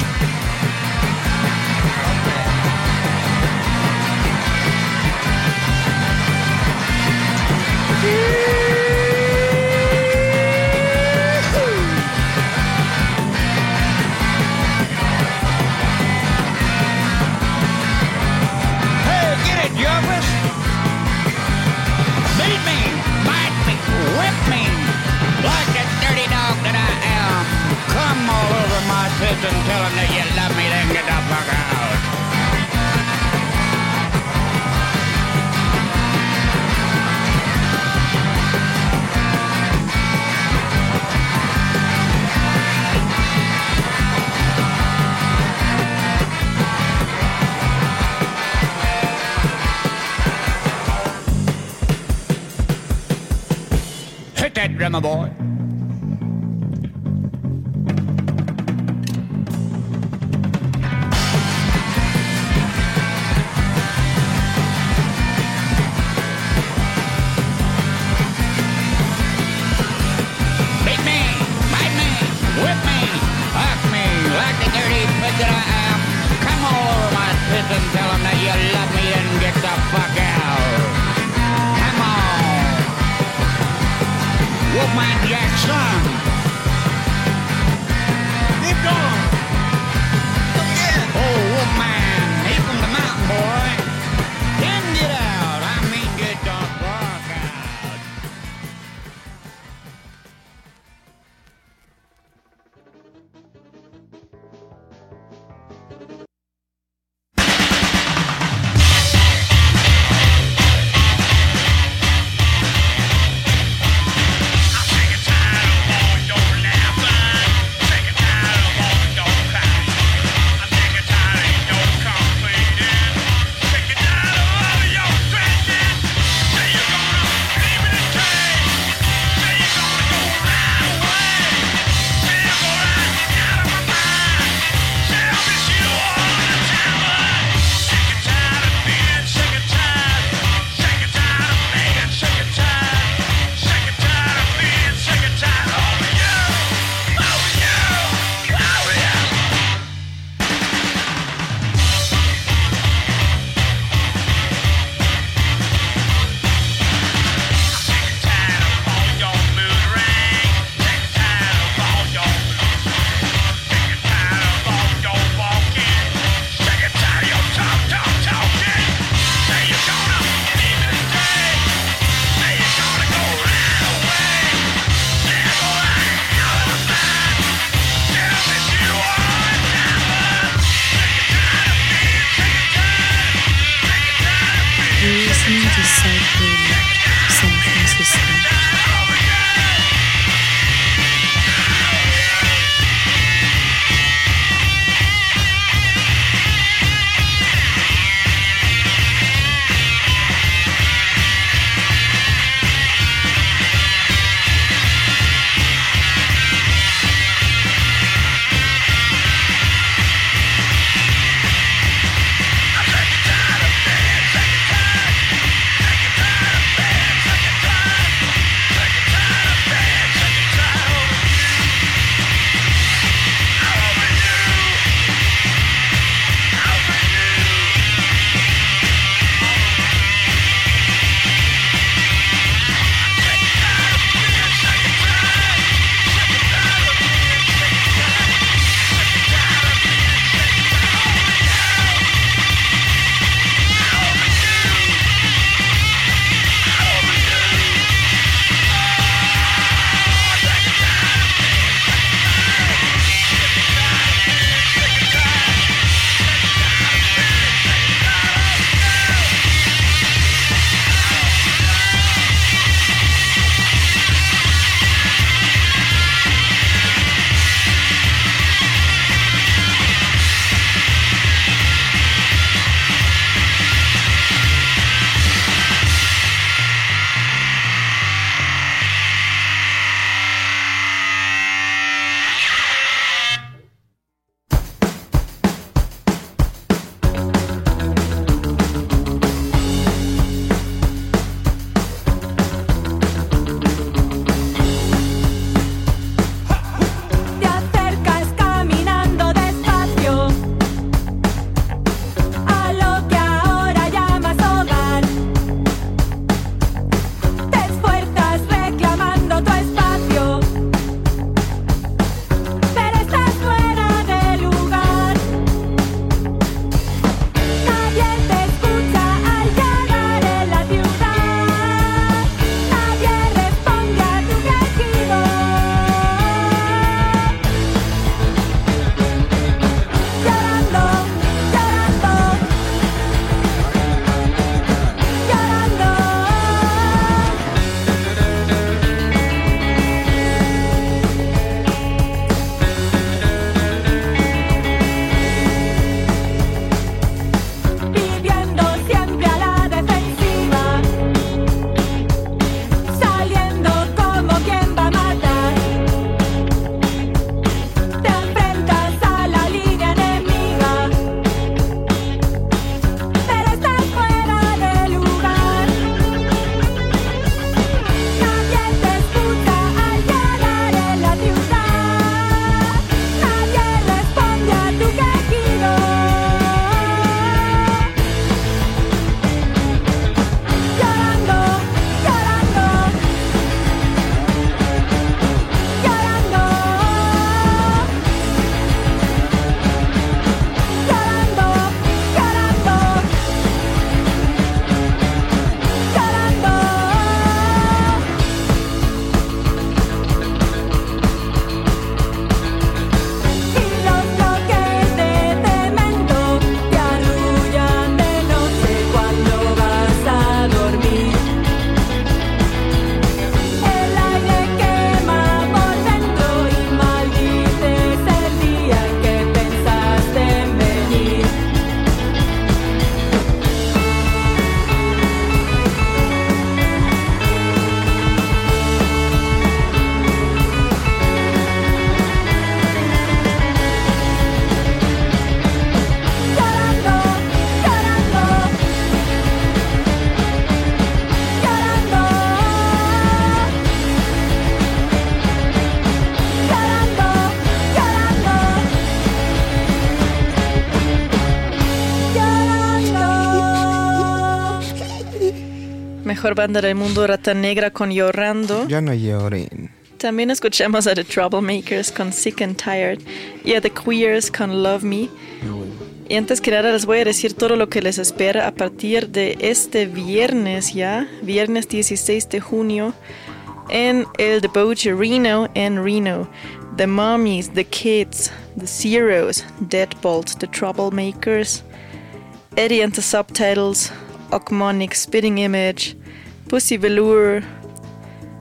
Hey, get! Beat me, bite me, whip me, like the dirty dog that I am. Come all over my tits and tell them that you love me, then get the fuck out. my boy. Mejor banda del mundo, Rata Negra con Llorando. Ya no lloren. También escuchamos a The Troublemakers con Sick and Tired y a The Queers con Love Me. Y antes que nada les voy a decir todo lo que les espera a partir de este viernes ya, viernes 16 de junio, en el Debauche Reno en Reno. The Mummies, The Kids, The Zeros, Deadbolt, The Troublemakers, Eddie and the Subtitles, Okmonic, Spitting Image, Pussy Velour,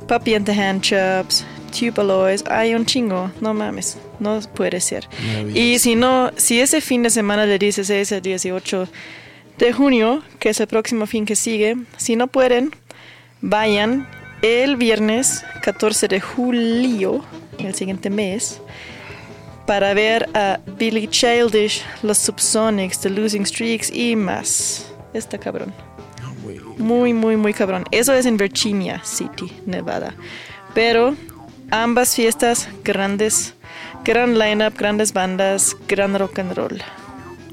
Puppy and the Handjobs, Tubaloids. Hay un chingo, no mames, no puede ser. Y si no, si ese fin de semana de 16 al 18 de junio, que es el próximo fin que sigue, si no pueden, vayan el viernes 14 de julio, el siguiente mes, para ver a Billy Childish, los Subsonics, The Losing Streaks y más. Está cabrón. Muy, muy, muy cabrón. Eso es en Virginia City, Nevada. Pero ambas fiestas grandes, gran lineup, grandes bandas, gran rock and roll.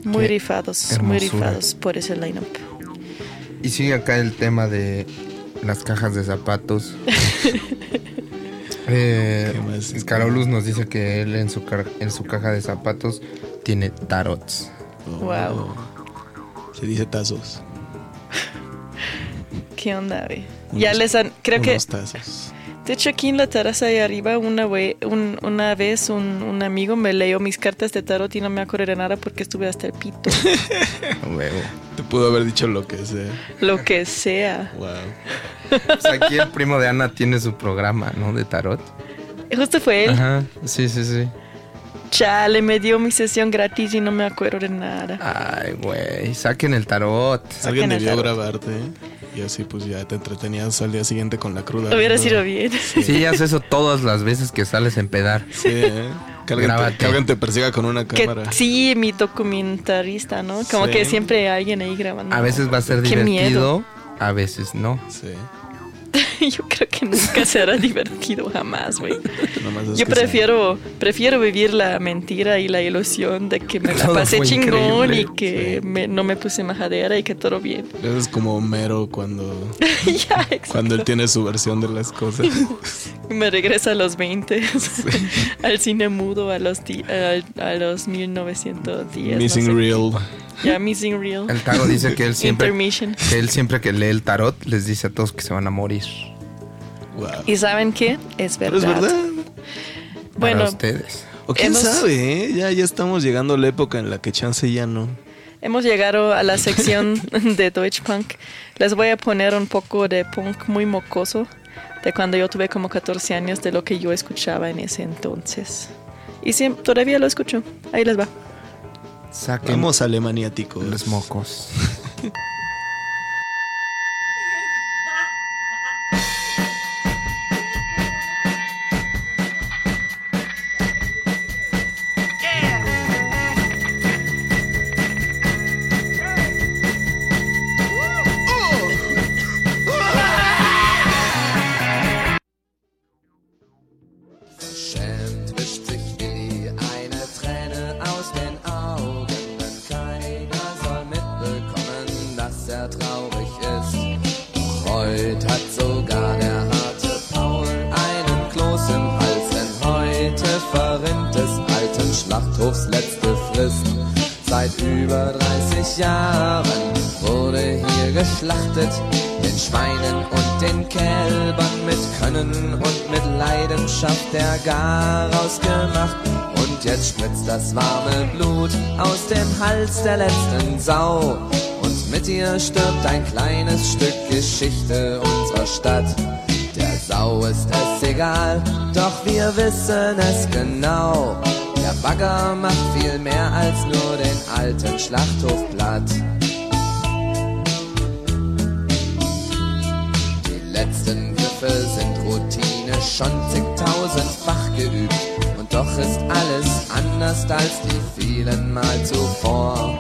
Muy Qué rifados, muy rifados por ese lineup. Y sigue acá el tema de las cajas de zapatos. eh, Carolus nos dice que él en su, car- en su caja de zapatos tiene tarots. Wow. Se dice tazos. ¿Qué onda, güey? Unos- Ya les han, creo que, tazos. de hecho aquí en la terraza de arriba, una, we- un- una vez un, un amigo me leyó mis cartas de tarot y no me acuerdo de nada porque estuve hasta el pito. Te pudo haber dicho lo que sea. Lo que sea. Wow. Pues aquí el primo de Ana tiene su programa, ¿no? De tarot. Justo fue él. Ajá, sí, sí, sí. Chale, me dio mi sesión gratis y no me acuerdo de nada. Ay, güey, saquen el tarot. Alguien el debió tarot. grabarte y así pues ya te entretenías al día siguiente con la cruda. Hubiera sido bien. Sí, haz eso todas las veces que sales en pedar. Sí, ¿eh? Que alguien, te, que alguien te persiga con una Que cámara. sí, mi documentarista, ¿no? Como Sí. que siempre hay alguien ahí grabando. A veces va a ser divertido, miedo. a veces no. Sí. Yo creo que nunca será divertido jamás, güey. Yo prefiero, prefiero vivir la mentira y la ilusión de que me la Todo pasé chingón increíble. y que me- no me puse majadera y que todo bien. Eso es como Homero cuando, cuando él tiene su versión de las cosas. Me regresa a los 20, al cine mudo a los, di- a, a los 1910. Missing no sé. Real. Ya, Missing Real. El Taro dice que él siempre que él siempre que lee el tarot les dice a todos que se van a morir. Wow. ¿Y saben qué? Es Pero verdad. es verdad. Bueno, Para ustedes. O quién Hemos- sabe, ¿eh? Ya, ya estamos llegando a la época en la que chance ya no. hemos llegado a la sección de Deutsch Punk. Les voy a poner un poco de punk muy mocoso de cuando yo tuve como 14 años de lo que yo escuchaba en ese entonces. Y sí, todavía lo escucho. Ahí les va. Saquen Vamos alemaniáticos. los mocos. Hals der letzten Sau. Und mit ihr stirbt ein kleines Stück Geschichte unserer Stadt. Der Sau ist es egal, doch wir wissen es genau. Der Bagger macht viel mehr als nur den alten Schlachthof platt. Die letzten Griffe sind Routine, schon zigtausendfach geübt. Doch ist alles anders als die vielen Mal zuvor.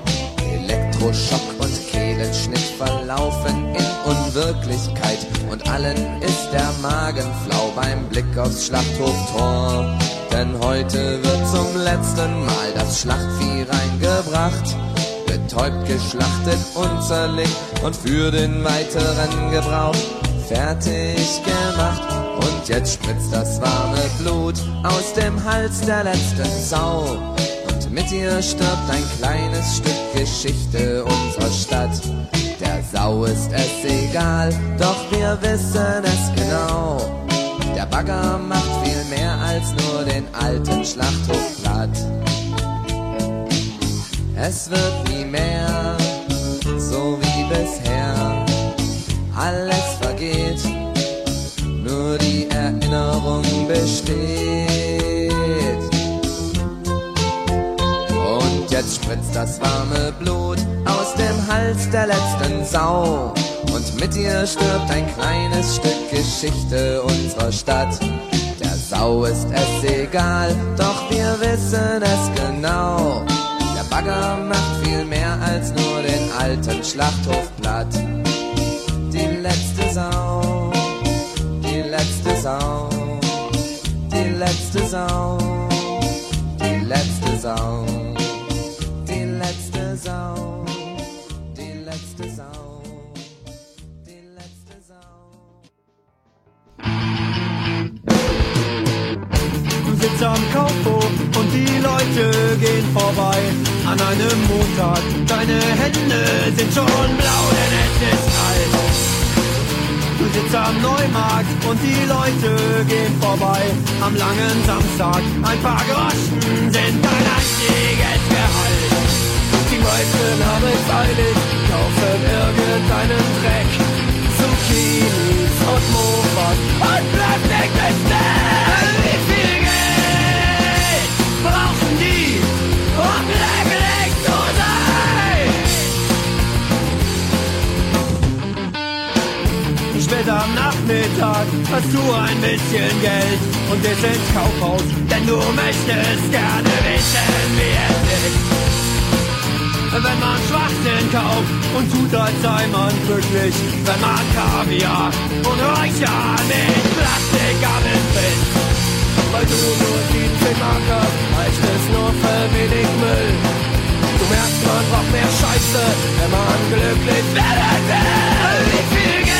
Elektroschock und Kehlenschnitt verlaufen in Unwirklichkeit. Und allen ist der Magen flau beim Blick aufs Schlachthoftor. Denn heute wird zum letzten Mal das Schlachtvieh reingebracht. betäubt, geschlachtet und zerlegt und für den weiteren Gebrauch fertig gemacht. Und jetzt spritzt das warme Blut aus dem Hals der letzten Sau. Und mit ihr stirbt ein kleines Stück Geschichte unserer Stadt. Der Sau ist es egal, doch wir wissen es genau. Der Bagger macht viel mehr als nur den alten Schlachthof platt. Es wird nie mehr so wie bisher. Alles vergeht, nur die Erinnerung besteht. Und jetzt spritzt das warme Blut aus dem Hals der letzten Sau. Und mit ihr stirbt ein kleines Stück Geschichte unserer Stadt. Der Sau ist es egal, doch wir wissen es genau. Der Bagger macht viel mehr als nur den alten Schlachthof platt. Sau, die letzte Sau, die letzte Sau, die letzte Sau, die letzte Sau, die letzte Sau, die letzte Sitz am Kaufhof und die Leute gehen vorbei an einem Montag. Deine Hände sind schon blau, denn es ist kalt. Du sitzt am Neumarkt und die Leute gehen vorbei am langen Samstag. Ein paar Groschen sind dein einziges Gehalt. Die meisten haben es eilig, kaufen irgendeinen Dreck. Zucchinis und Mofas und Plastikbesteck. Wie viel Nachmittag hast du ein bisschen Geld und gehst ins Kaufhaus, denn du möchtest gerne wissen, wie es ist. Wenn man Schwachsinn kauft und tut, als sei man glücklich, wenn man Kaviar und Räucher mit Plastikgabeln frisst. Weil du nur 17 Mark hast, reicht es nur für wenig Müll. Du merkst, man braucht mehr Scheiße, wenn man glücklich werden will. Wie viel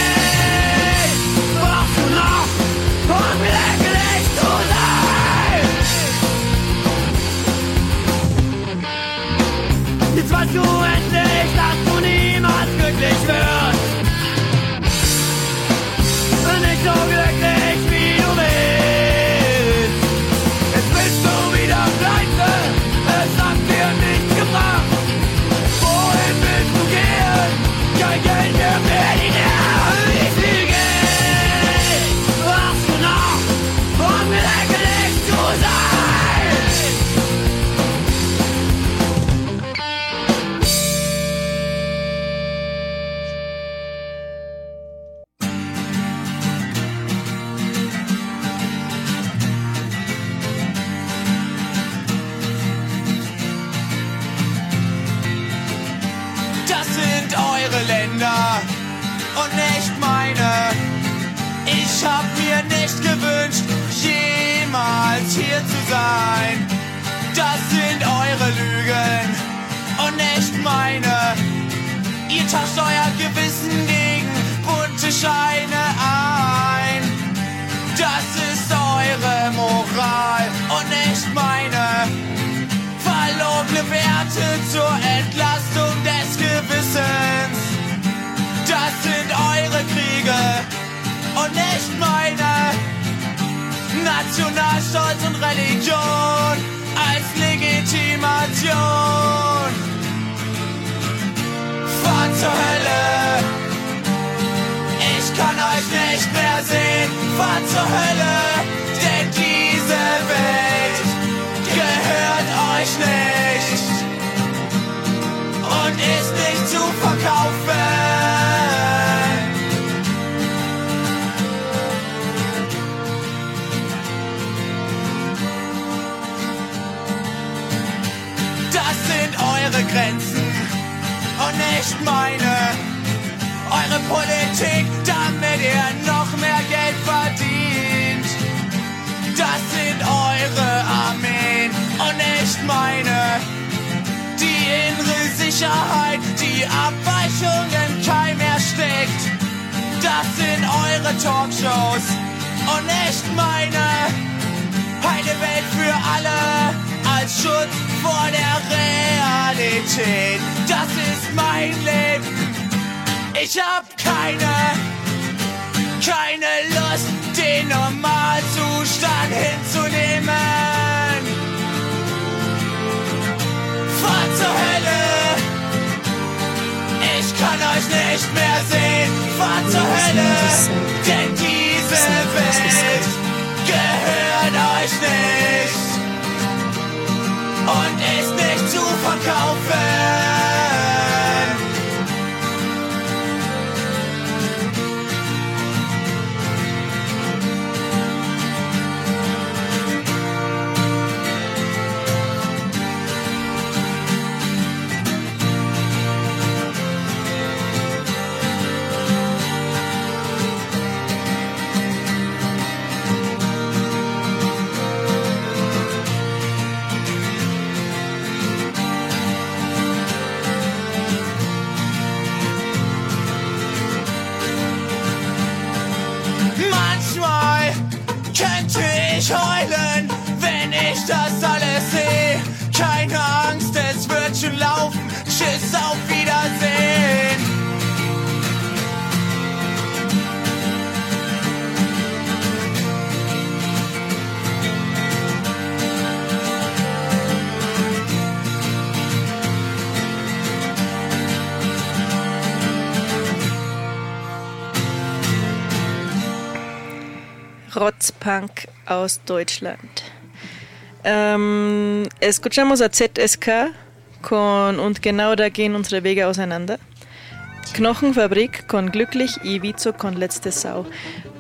weißt du endlich, dass du niemals glücklich wirst. Nicht so glücklich, Sicherheit die im Keim erstickt. Das sind eure Talkshows und nicht meine. Eine Welt für alle als Schutz vor der Realität. Das ist mein Leben. Ich hab keine, keine Lust, den Normalzustand hinzunehmen. Fahr zur Hölle. Euch nicht mehr sehen. Fahr zur Hölle. Denn diese Welt gehört euch nicht. Und ist nicht zu verkaufen. Tschüss, auf Wiedersehen. Rotzpunk aus Deutschland. Ähm, escuchamos a ZSK con Und genau da gehen unsere Wege auseinander. Knochenfabrik con Glücklich y Vizo con Letzte Sau.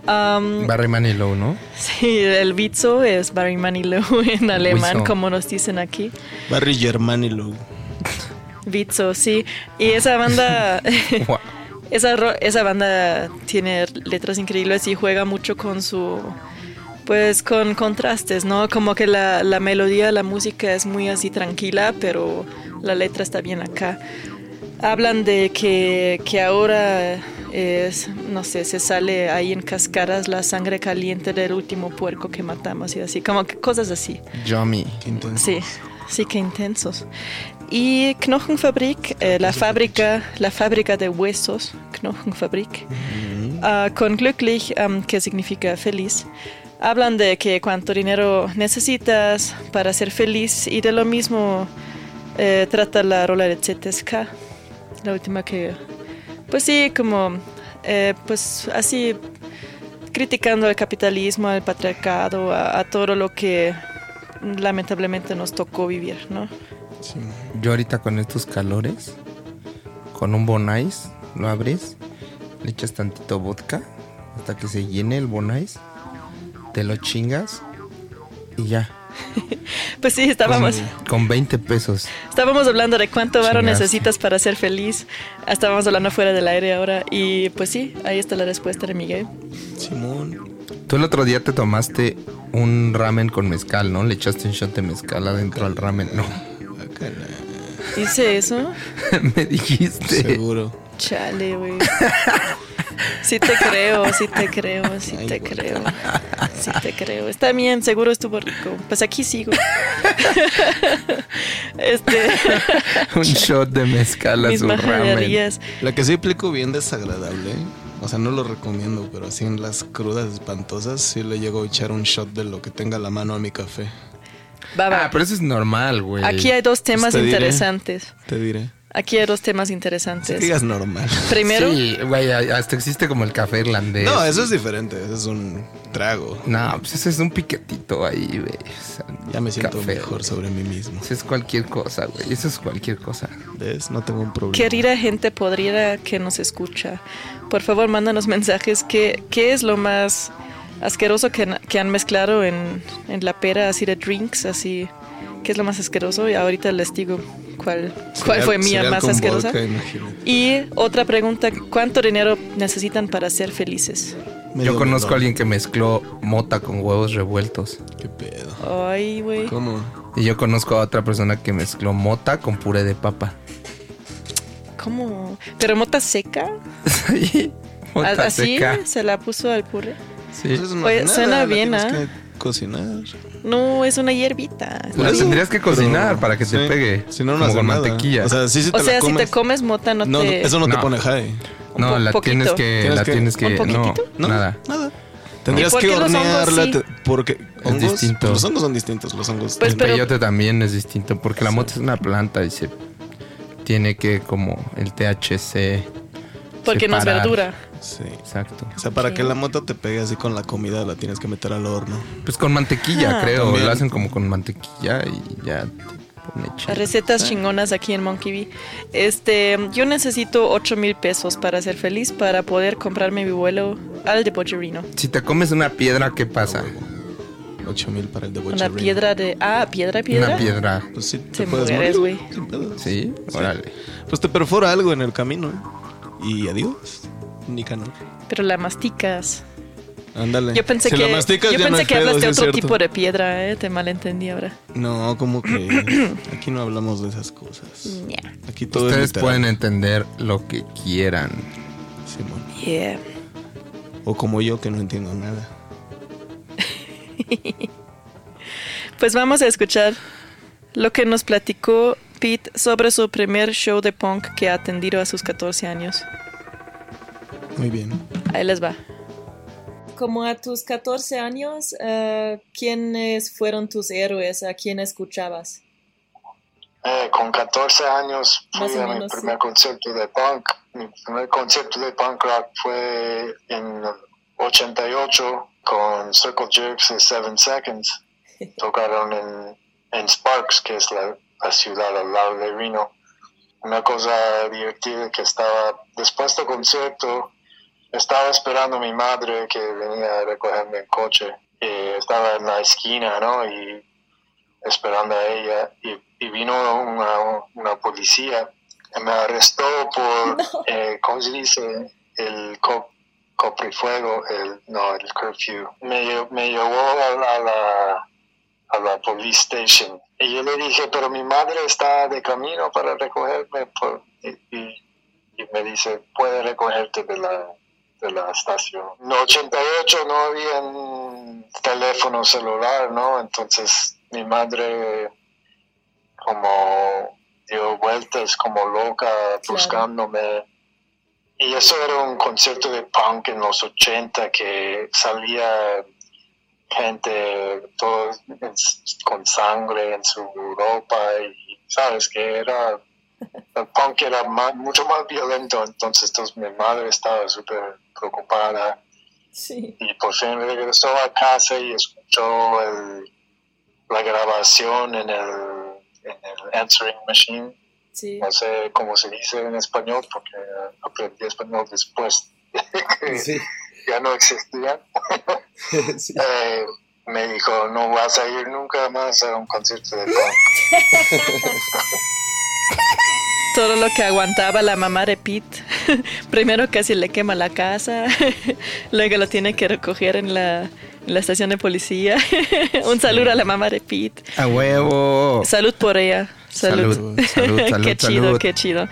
Ähm, Barry Manilow, ¿no? sí, el Vizo es Barry Manilow en alemán, Vizo. como nos dicen aquí. Barry Germanilow. Vizo, sí. Y esa banda, esa, ro- esa banda tiene letras increíbles y juega mucho con su, pues con contrastes, ¿no? Como que la, la melodía, la música es muy así tranquila, pero la letra está bien acá. Hablan de que, que ahora es, no sé, se sale ahí en cascaras la sangre caliente del último puerco que matamos y así, como que cosas así. Yummy. Sí, sí, qué intensos. Y Knochenfabrik, eh, la fábrica, la fábrica de huesos, Knochenfabrik, ah, con Glücklich, am, que significa feliz, hablan de que cuánto dinero necesitas para ser feliz y de lo mismo eh, trata la rola de ZSK, la última que, pues sí, como, eh, pues así criticando el capitalismo, el patriarcado, a, todo lo que lamentablemente nos tocó vivir, ¿no? Yo ahorita con estos calores, con un Bonais, lo abres, le echas tantito vodka hasta que se llene el Bonais, te lo chingas y ya. Pues sí, estábamos, Con 20 pesos. estábamos hablando de cuánto varo necesitas para ser feliz. Estábamos hablando fuera del aire ahora y pues sí, ahí está la respuesta de Miguel. Simón. Tú el otro día te tomaste un ramen con mezcal, ¿no? Le echaste un shot de mezcal adentro al ramen. No. ¿Hice eso? Me dijiste. Seguro. Chale, güey. Sí te creo, sí te creo, sí te creo. Sí te creo. Está bien, seguro estuvo rico. Pues aquí sigo. Este. un shot de mezcal a su ramen. La que sí aplico bien desagradable. O sea, no lo recomiendo, pero así en las crudas espantosas sí le llego a echar un shot de lo que tenga a la mano a mi café. Va, va. Ah, pero eso es normal, güey. Aquí hay dos temas Pues te diré. interesantes. Te diré. Aquí hay dos temas Si interesantes. digas normal. Primero, Sí, güey, hasta existe como el café irlandés. No, eso es diferente. Eso es un trago. No, pues ese es un piquetito ahí, güey. O sea, Ya me siento café, mejor güey. sobre mí mismo. Eso es cualquier cosa, güey. Eso es cualquier cosa. ¿Ves? No tengo un problema. querida gente podrida que nos escucha, por favor, mándanos mensajes. ¿Qué, qué es lo más asqueroso que, han- que han mezclado en, en la pera, así de drinks, así? ¿Qué es lo más asqueroso? Y ahorita les digo cuál, cuál fue mía más asquerosa. vodka. Y otra pregunta, ¿cuánto dinero necesitan para ser felices? Yo conozco a alguien que mezcló mota con huevos revueltos. ¿Qué pedo? Ay, güey. ¿Cómo? Y yo conozco a otra persona que mezcló mota con puré de papa. ¿Cómo? ¿Pero mota seca? Sí, mota ¿A- ¿Así seca. se la puso al puré? Sí. Pues Oye, suena bien, ¿ah? que cocinar. No, es una hierbita. La tendrías que cocinar Pero- para que te pegue. Si no, no como hace con nada. mantequilla. O sea, sí, sí O te sea, la si comes. te comes mota, no, No, te... eso no, te pone high. no, la poquito. tienes que, Tienes la que- tienes que, ¿Un no, poquitito? No, nada. nada. Tendrías que hornearla. sí? te- porque hongos, distinto. pues los hongos son distintos. Los hongos. Pues, el pero- peyote también es distinto porque la mota es una planta y se tiene que como el THC Porque no es verdura. Sí. Exacto. O sea, para que la mota te pegue así con la comida, la tienes que meter al horno. Pues con mantequilla, Ah. creo. También. Lo hacen como con mantequilla y ya. Recetas chingonas aquí en Monkey Bee. Este, yo necesito 8 mil pesos para ser feliz, para poder comprarme mi vuelo al de Bocherino. Si te comes una piedra, ¿qué pasa? 8 mil para el de Una Bocherino. piedra de... Ah, piedra, piedra. Una piedra. Pues sí, Te te puedes mueres, güey. Sí, órale. Pues te perfora algo en el camino. Y adiós. Nicanor. Pero la masticas. Ándale. Yo pensé Si que, yo no pensé que pedo, hablas de sí es otro tipo de piedra, ¿eh? Te malentendí ahora. No, como que aquí no hablamos de esas cosas. Yeah. Aquí todo Ustedes pueden entender lo que quieran. Simón. Yeah. O como yo que no entiendo nada. Pues vamos a escuchar lo que nos platicó Pete sobre su primer show de punk que ha atendido a sus 14 años. Muy bien. Ahí les va. Como a tus 14 años, eh, ¿quiénes fueron tus héroes? ¿A quién escuchabas? Eh, con 14 años fui a mi primer sí. concierto de punk. Mi primer concierto de punk rock fue en 88 con Circle Jerks y Seven Seconds. Tocaron en, en Sparks, que es la, la ciudad al lado de Reno. Una cosa divertida que estaba, después del concierto, estaba esperando a mi madre que venía a recogerme en coche. Y estaba en la esquina, ¿no? Y esperando a ella y, y vino una, una policía y me arrestó por, eh, ¿cómo se dice? El co coprifuego, el, no, el curfew. Me, lle- me llevó a, la- a la, a la police station y yo le dije, pero mi madre está de camino para recogerme por, y, y- y me dice, puede recogerte de la, de la estación. En 88 no había teléfono celular, ¿no? Entonces mi madre como dio vueltas como loca buscándome. Y eso era un concierto de punk en los 80 que salía gente todo con sangre en su ropa y sabes que era el punk era más- mucho más violento entonces, entonces mi madre estaba súper preocupada Sí. y por fin regresó a casa y escuchó el- la grabación en el, en el answering machine Sí. no sé cómo se dice en español porque aprendí español después que Sí. ya no existía Sí. Eh, me dijo no vas a ir nunca más a un concierto de punk Todo lo que aguantaba la mamá de Pete. Primero casi le quema la casa, luego lo tiene que recoger en la, en la estación de policía. Un saludo a la mamá de Pete. ¡A huevo! Salud por ella. Salud. Salud, salud, salud, qué chido, salud. qué chido.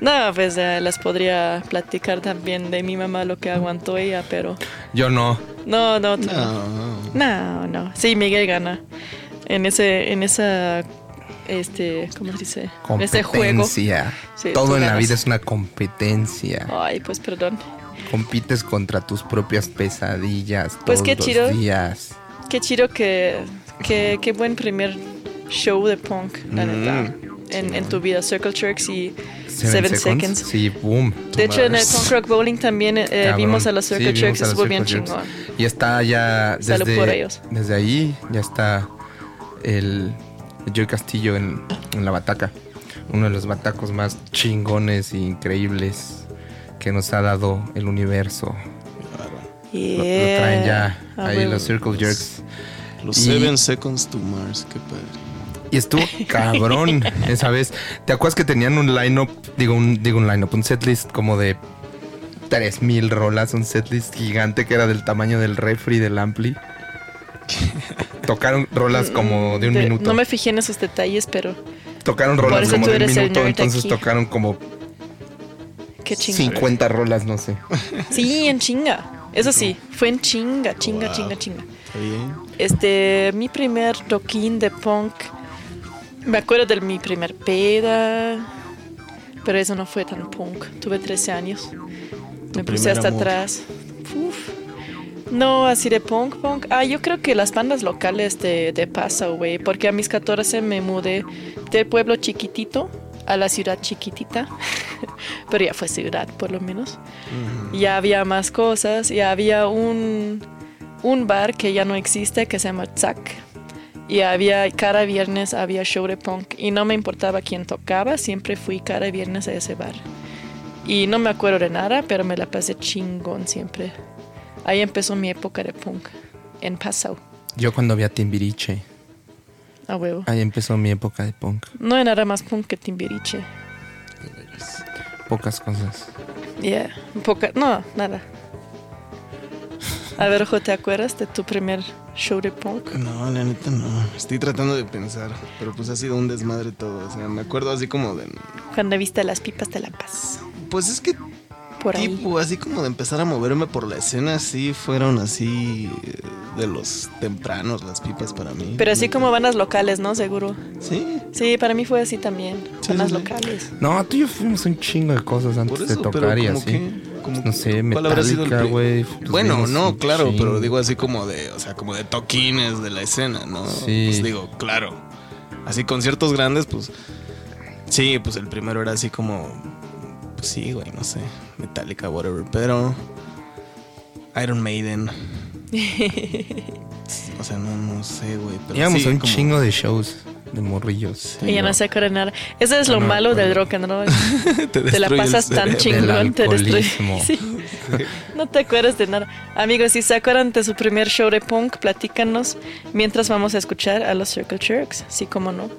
No, pues eh, les podría platicar también de mi mamá lo que aguantó ella, pero Yo no. no, no, tú No. no, no. Sí, Miguel gana en ese, en esa, este, ¿cómo se dice? Juego. Competencia. Sí, Todo en la vida es una competencia. Ay, pues perdón. Compites contra tus propias pesadillas Pues todos qué los chido. días. Qué chido que, que, qué buen primer show de punk, la Mm. neta. En, en tu vida, Circle Jerks y Seven, Seven, seconds. Seconds. Sí, boom. De hecho, en el Punk Rock Bowling también eh, vimos a los Sí, Circle a los estuvo bien chingón. Y está ya Salud desde, por ellos. desde ahí, ya está el Joey Castillo en, en la bataca. Uno de los batacos más chingones e increíbles que nos ha dado el universo. Lo, lo traen ya Ah, ahí los Circle Jerks. Los Y- Seven Seconds to Mars, qué padre. Y estuvo cabrón esa vez. ¿Te acuerdas que tenían un line-up? Digo un, digo un line-up, un setlist como de 3000 rolas, un setlist gigante que era del tamaño del refri del ampli. Tocaron rolas como de un De- minuto. No me fijé en esos detalles, pero Tocaron rolas como de un minuto, entonces aquí. tocaron como Qué chinga. 50 rolas, no sé. Sí, en chinga. Eso sí, fue en chinga, chinga, Wow. chinga, chinga. Está bien. Este, mi primer toquín de punk, me acuerdo de mi primer peda, pero eso no fue tan punk. Tuve 13 años. Me puse hasta amor. atrás. Uf. No, así de punk, punk. Ah, yo creo que las bandas locales de, de Paso, güey, porque a mis 14 me mudé del pueblo chiquitito a la ciudad chiquitita, pero ya fue ciudad por lo menos. Ya había más cosas, ya había un, un bar que ya no existe que se llama Zack. Y había, cada viernes había show de punk y no me importaba quién tocaba, siempre fui cada viernes a ese bar. Y no me acuerdo de nada, pero me la pasé chingón siempre. Ahí empezó mi época de punk, en Passau, Yo cuando vi a Timbiriche, a huevo. ahí empezó mi época de punk. No hay nada más punk que Timbiriche. Pocas cosas. Yeah, poca, no, nada. A ver, Ojo, ¿te acuerdas de tu primer show de punk? No, la neta no. Estoy tratando de pensar, pero pues ha sido un desmadre todo. O sea, me acuerdo así como de. Cuando viste las pipas de la paz. Pues es que Por ahí. tipo, así como de empezar a moverme por la escena, sí fueron así eh, de los tempranos las pipas para mí. Pero así como bandas locales, ¿no? Seguro. Sí. Sí, para mí fue así también. bandas locales. No, tú y yo fuimos un chingo de cosas antes de tocar y como así. que- como- no sé, ¿Cuál habrá sido el Metallica, güey. pues Bueno, no, claro, chingo. pero digo así como de, o sea, como de toquines de la escena, ¿no? Sí. Pues digo, claro. Así conciertos grandes, pues sí, pues el primero era así como pues sí, güey, no sé, Metallica whatever, pero Iron Maiden, o sea, no no sé, güey, pero Íbamos sí, a un como- chingo de shows de morrillos. Y ya no se acuerda nada. Eso es lo No malo del acuerdo. rock and roll. Te te la pasas tan chingón, te Del destruye. alcoholismo. Sí. No te acuerdas de nada. Amigos, si se acuerdan de su primer show de punk, platícanos mientras vamos a escuchar a los Circle Jerks. Sí, como no.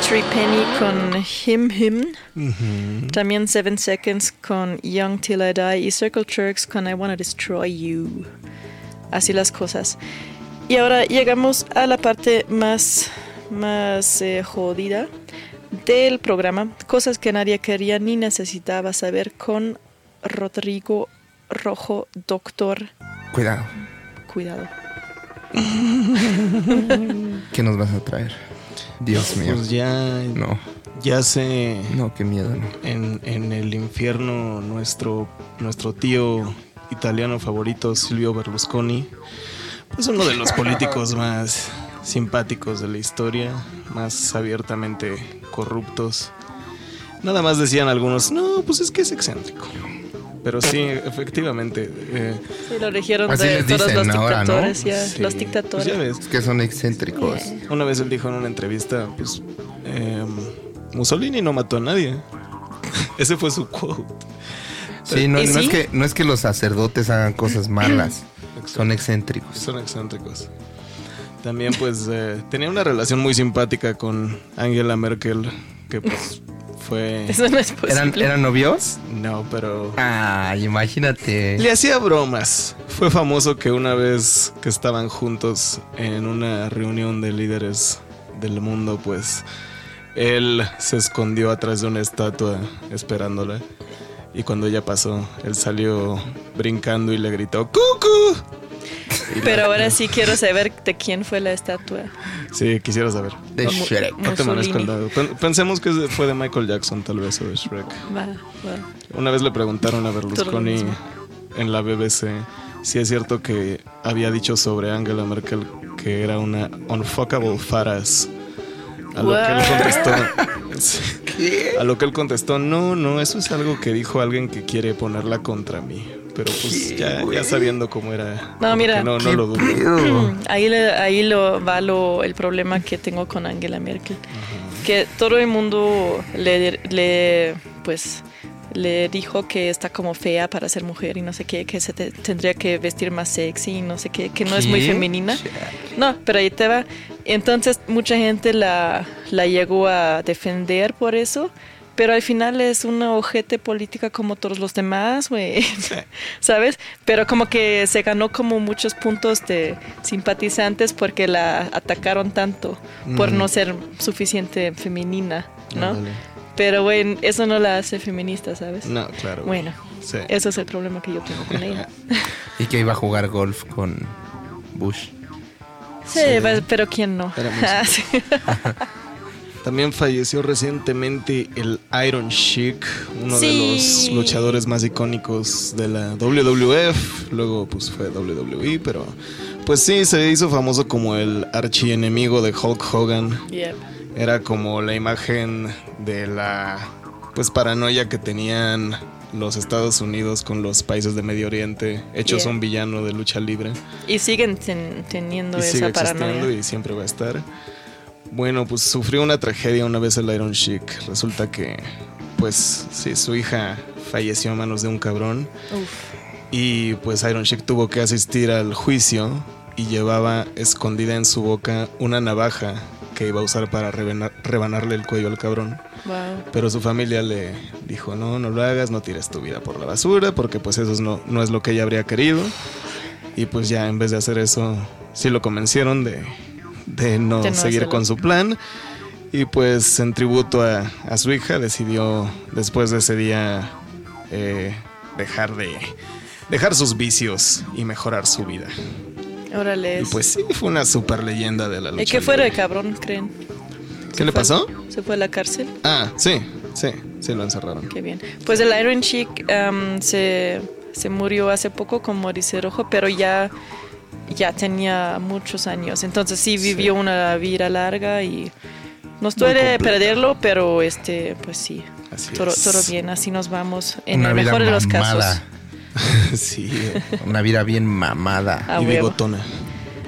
Rudimentary Penny con Him Him. También Seven Seconds con Young Till I Die. Y Circle Jerks con I Wanna Destroy You. Así las cosas. Y ahora llegamos a la parte más, más eh, jodida del programa. Cosas que nadie quería ni necesitaba saber con Rodrigo Rojo, doctor. Cuidado. Cuidado. ¿Qué nos vas a traer? Dios mío. Pues ya. No. Ya se. No, qué miedo, no. En, en el infierno, nuestro, nuestro tío italiano favorito, Silvio Berlusconi, pues uno de los políticos más simpáticos de la historia, más abiertamente corruptos. Nada más decían algunos, no, pues es que es excéntrico. Pero sí, efectivamente. eh, Sí, lo eligieron Así de les todos los ahora, ¿no? dictadores, ya, Sí. los dictadores. Pues ya ves. Es que son excéntricos. Una vez él dijo en una entrevista, pues eh, Mussolini no mató a nadie. Ese fue su quote. Sí, no, ¿Y no sí? es que, no es que los sacerdotes hagan cosas malas. Son excéntricos. Son excéntricos. También pues eh, tenía una relación muy simpática con Angela Merkel, que pues fue... Eso no es posible. ¿Eran, ¿Eran novios? No, pero... Ay, imagínate. Le hacía bromas. Fue famoso que una vez que estaban juntos en una reunión de líderes del mundo, pues él se escondió atrás de una estatua esperándola. Y cuando ella pasó, él salió brincando y le gritó ¡Cucu! Pero ahora sí quiero saber de quién fue la estatua. Sí, quisiera saber. De Mu- Shrek. No te merezco el dado. Pen- Pensemos que fue de Michael Jackson, tal vez, o de Shrek. Va, va. Una vez le preguntaron a Berlusconi en la BBC si es cierto que había dicho sobre Angela Merkel que era una unfuckable faras. A lo que él contestó. A lo que él contestó, no, no, eso es algo que dijo alguien que quiere ponerla contra mí. Pero pues ya, ya sabiendo cómo era. No, mira. No, no ¿Qué lo dudo. Ahí, le- ahí lo va lo, el problema que tengo con Angela Merkel. Que todo el mundo le, le, pues, le dijo que está como fea para ser mujer y no sé qué, que se te- tendría que vestir más sexy y no sé qué, que no es muy ¿Qué? femenina. No, pero ahí te va. Entonces mucha gente la, la llegó a defender por eso. Pero al final es una ojete política como todos los demás, güey. ¿Sabes? Pero como que se ganó como muchos puntos de simpatizantes porque la atacaron tanto por no ser suficiente femenina, ¿no? Pero bueno, eso no la hace feminista, ¿sabes? No, claro. Bueno, Sí. eso es el problema que yo tengo con ella. Y que iba a jugar golf con Bush. Sí, pero ¿quién no? Sí. También falleció recientemente el Iron Sheik, uno Sí. de los luchadores más icónicos de la WWF. Luego pues fue WWE, pero pues sí, se hizo famoso como el archienemigo de Hulk Hogan. Yep. Era como la imagen de la pues paranoia que tenían los Estados Unidos con los países de Medio Oriente, hechos Yeah. un villano de lucha libre. Y siguen ten- teniendo y sigue esa paranoia. existiendo y siempre va a estar. Bueno, pues sufrió una tragedia una vez el Iron Chic. Resulta que, pues, sí, su hija falleció a manos de un cabrón. Uf. Y pues Iron Chic tuvo que asistir al juicio y llevaba escondida en su boca una navaja que iba a usar para rebana- rebanarle el cuello al cabrón. Wow. Pero su familia le dijo, no, no lo hagas, no tires tu vida por la basura, porque pues eso es no, no es lo que ella habría querido. Y pues ya en vez de hacer eso, sí lo convencieron de, de no, De no seguir hacerlo. con su plan. Y pues en tributo a, a su hija decidió después de ese día eh, dejar de dejar sus vicios y mejorar su vida. Órale. Y pues sí, fue una super leyenda de la lucha. ¿Y qué fue libre. de cabrón, creen? ¿Qué le pasó? ¿Se fue a la cárcel? Ah, sí, sí, sí lo encerraron. Qué bien. Pues el Iron Chic am, se, se murió hace poco, como dice Rojo, pero ya, ya tenía muchos años. Entonces sí vivió una vida larga y nos duele perderlo, pero este, pues sí. Así todo, es. todo bien, así nos vamos. En Una el vida mejor de los casos. mamada. sí. Una vida bien mamada. A Y huevo. bigotona.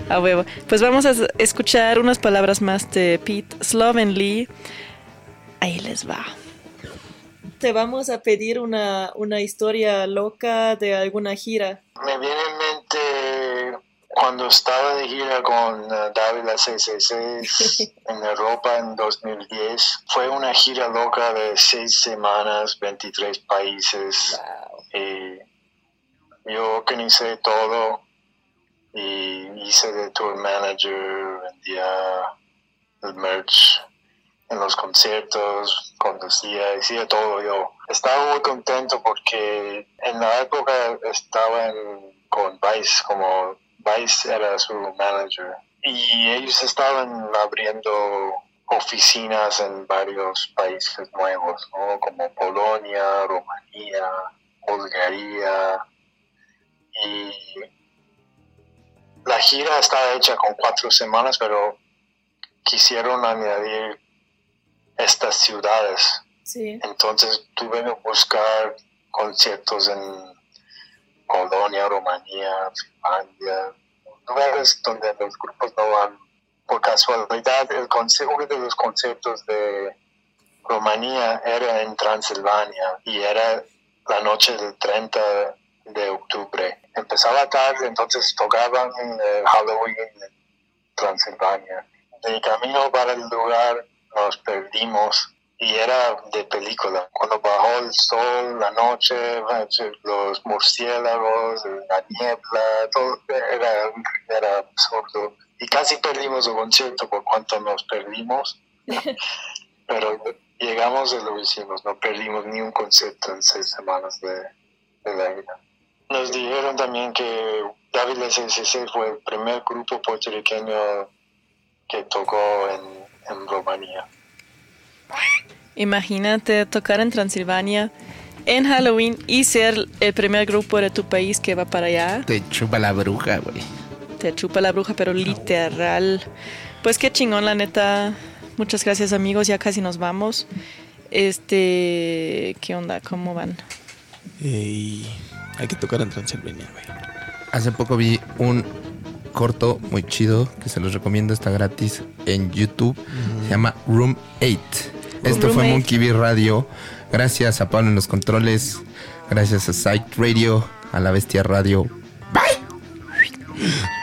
A huevo. Pues vamos a escuchar unas palabras más de Pete Slovenly. Ahí les va. Te vamos a pedir una, una historia loca de alguna gira. Me viene en mente cuando estaba de gira con uh, Dávila 666 en Europa en 2010. Fue una gira loca de seis semanas, 23 países. Y yo organicé todo y hice de tour manager, vendía el merch en los conciertos, conducía, hacía todo yo. Estaba muy contento porque en la época estaba en- con Vice, como Vice era su manager. Y ellos estaban abriendo oficinas en varios países nuevos, ¿no? como Polonia, Rumanía, Bulgaria. Y la gira estaba hecha con cuatro semanas, pero quisieron añadir estas ciudades. Sí. Entonces tuve que buscar conciertos en Polonia, Rumanía, Finlandia, lugares donde los grupos no van. Por casualidad, el uno de los conciertos de Rumanía era en Transilvania y era la noche del 30 de octubre. Empezaba tarde, entonces tocaban eh, Halloween en Transilvania. De camino para el lugar nos perdimos y era de película. Cuando bajó el sol, la noche, los murciélagos, la niebla, todo era, era absurdo. Y casi perdimos el concierto por cuanto nos perdimos. Pero llegamos y lo hicimos, no perdimos ni un concierto en seis semanas de, de la gira. Nos dijeron también que David SSC fue el primer grupo puertorriqueño que tocó en, en Rumanía. Imagínate tocar en Transilvania en Halloween y ser el primer grupo de tu país que va para allá. Te chupa la bruja, güey. Te chupa la bruja, pero literal. Pues qué chingón, la neta. Muchas gracias, amigos. Ya casi nos vamos. Este. ¿Qué onda? ¿Cómo van? Hay que tocar en Transilvania, güey. Hace poco vi un corto muy chido que se los recomiendo, está gratis en YouTube. Se llama Room 8. Esto fue 8. Monkey Bee Radio. Gracias a Pablo en los controles. Gracias a Site Radio, a La Bestia Radio. Oh!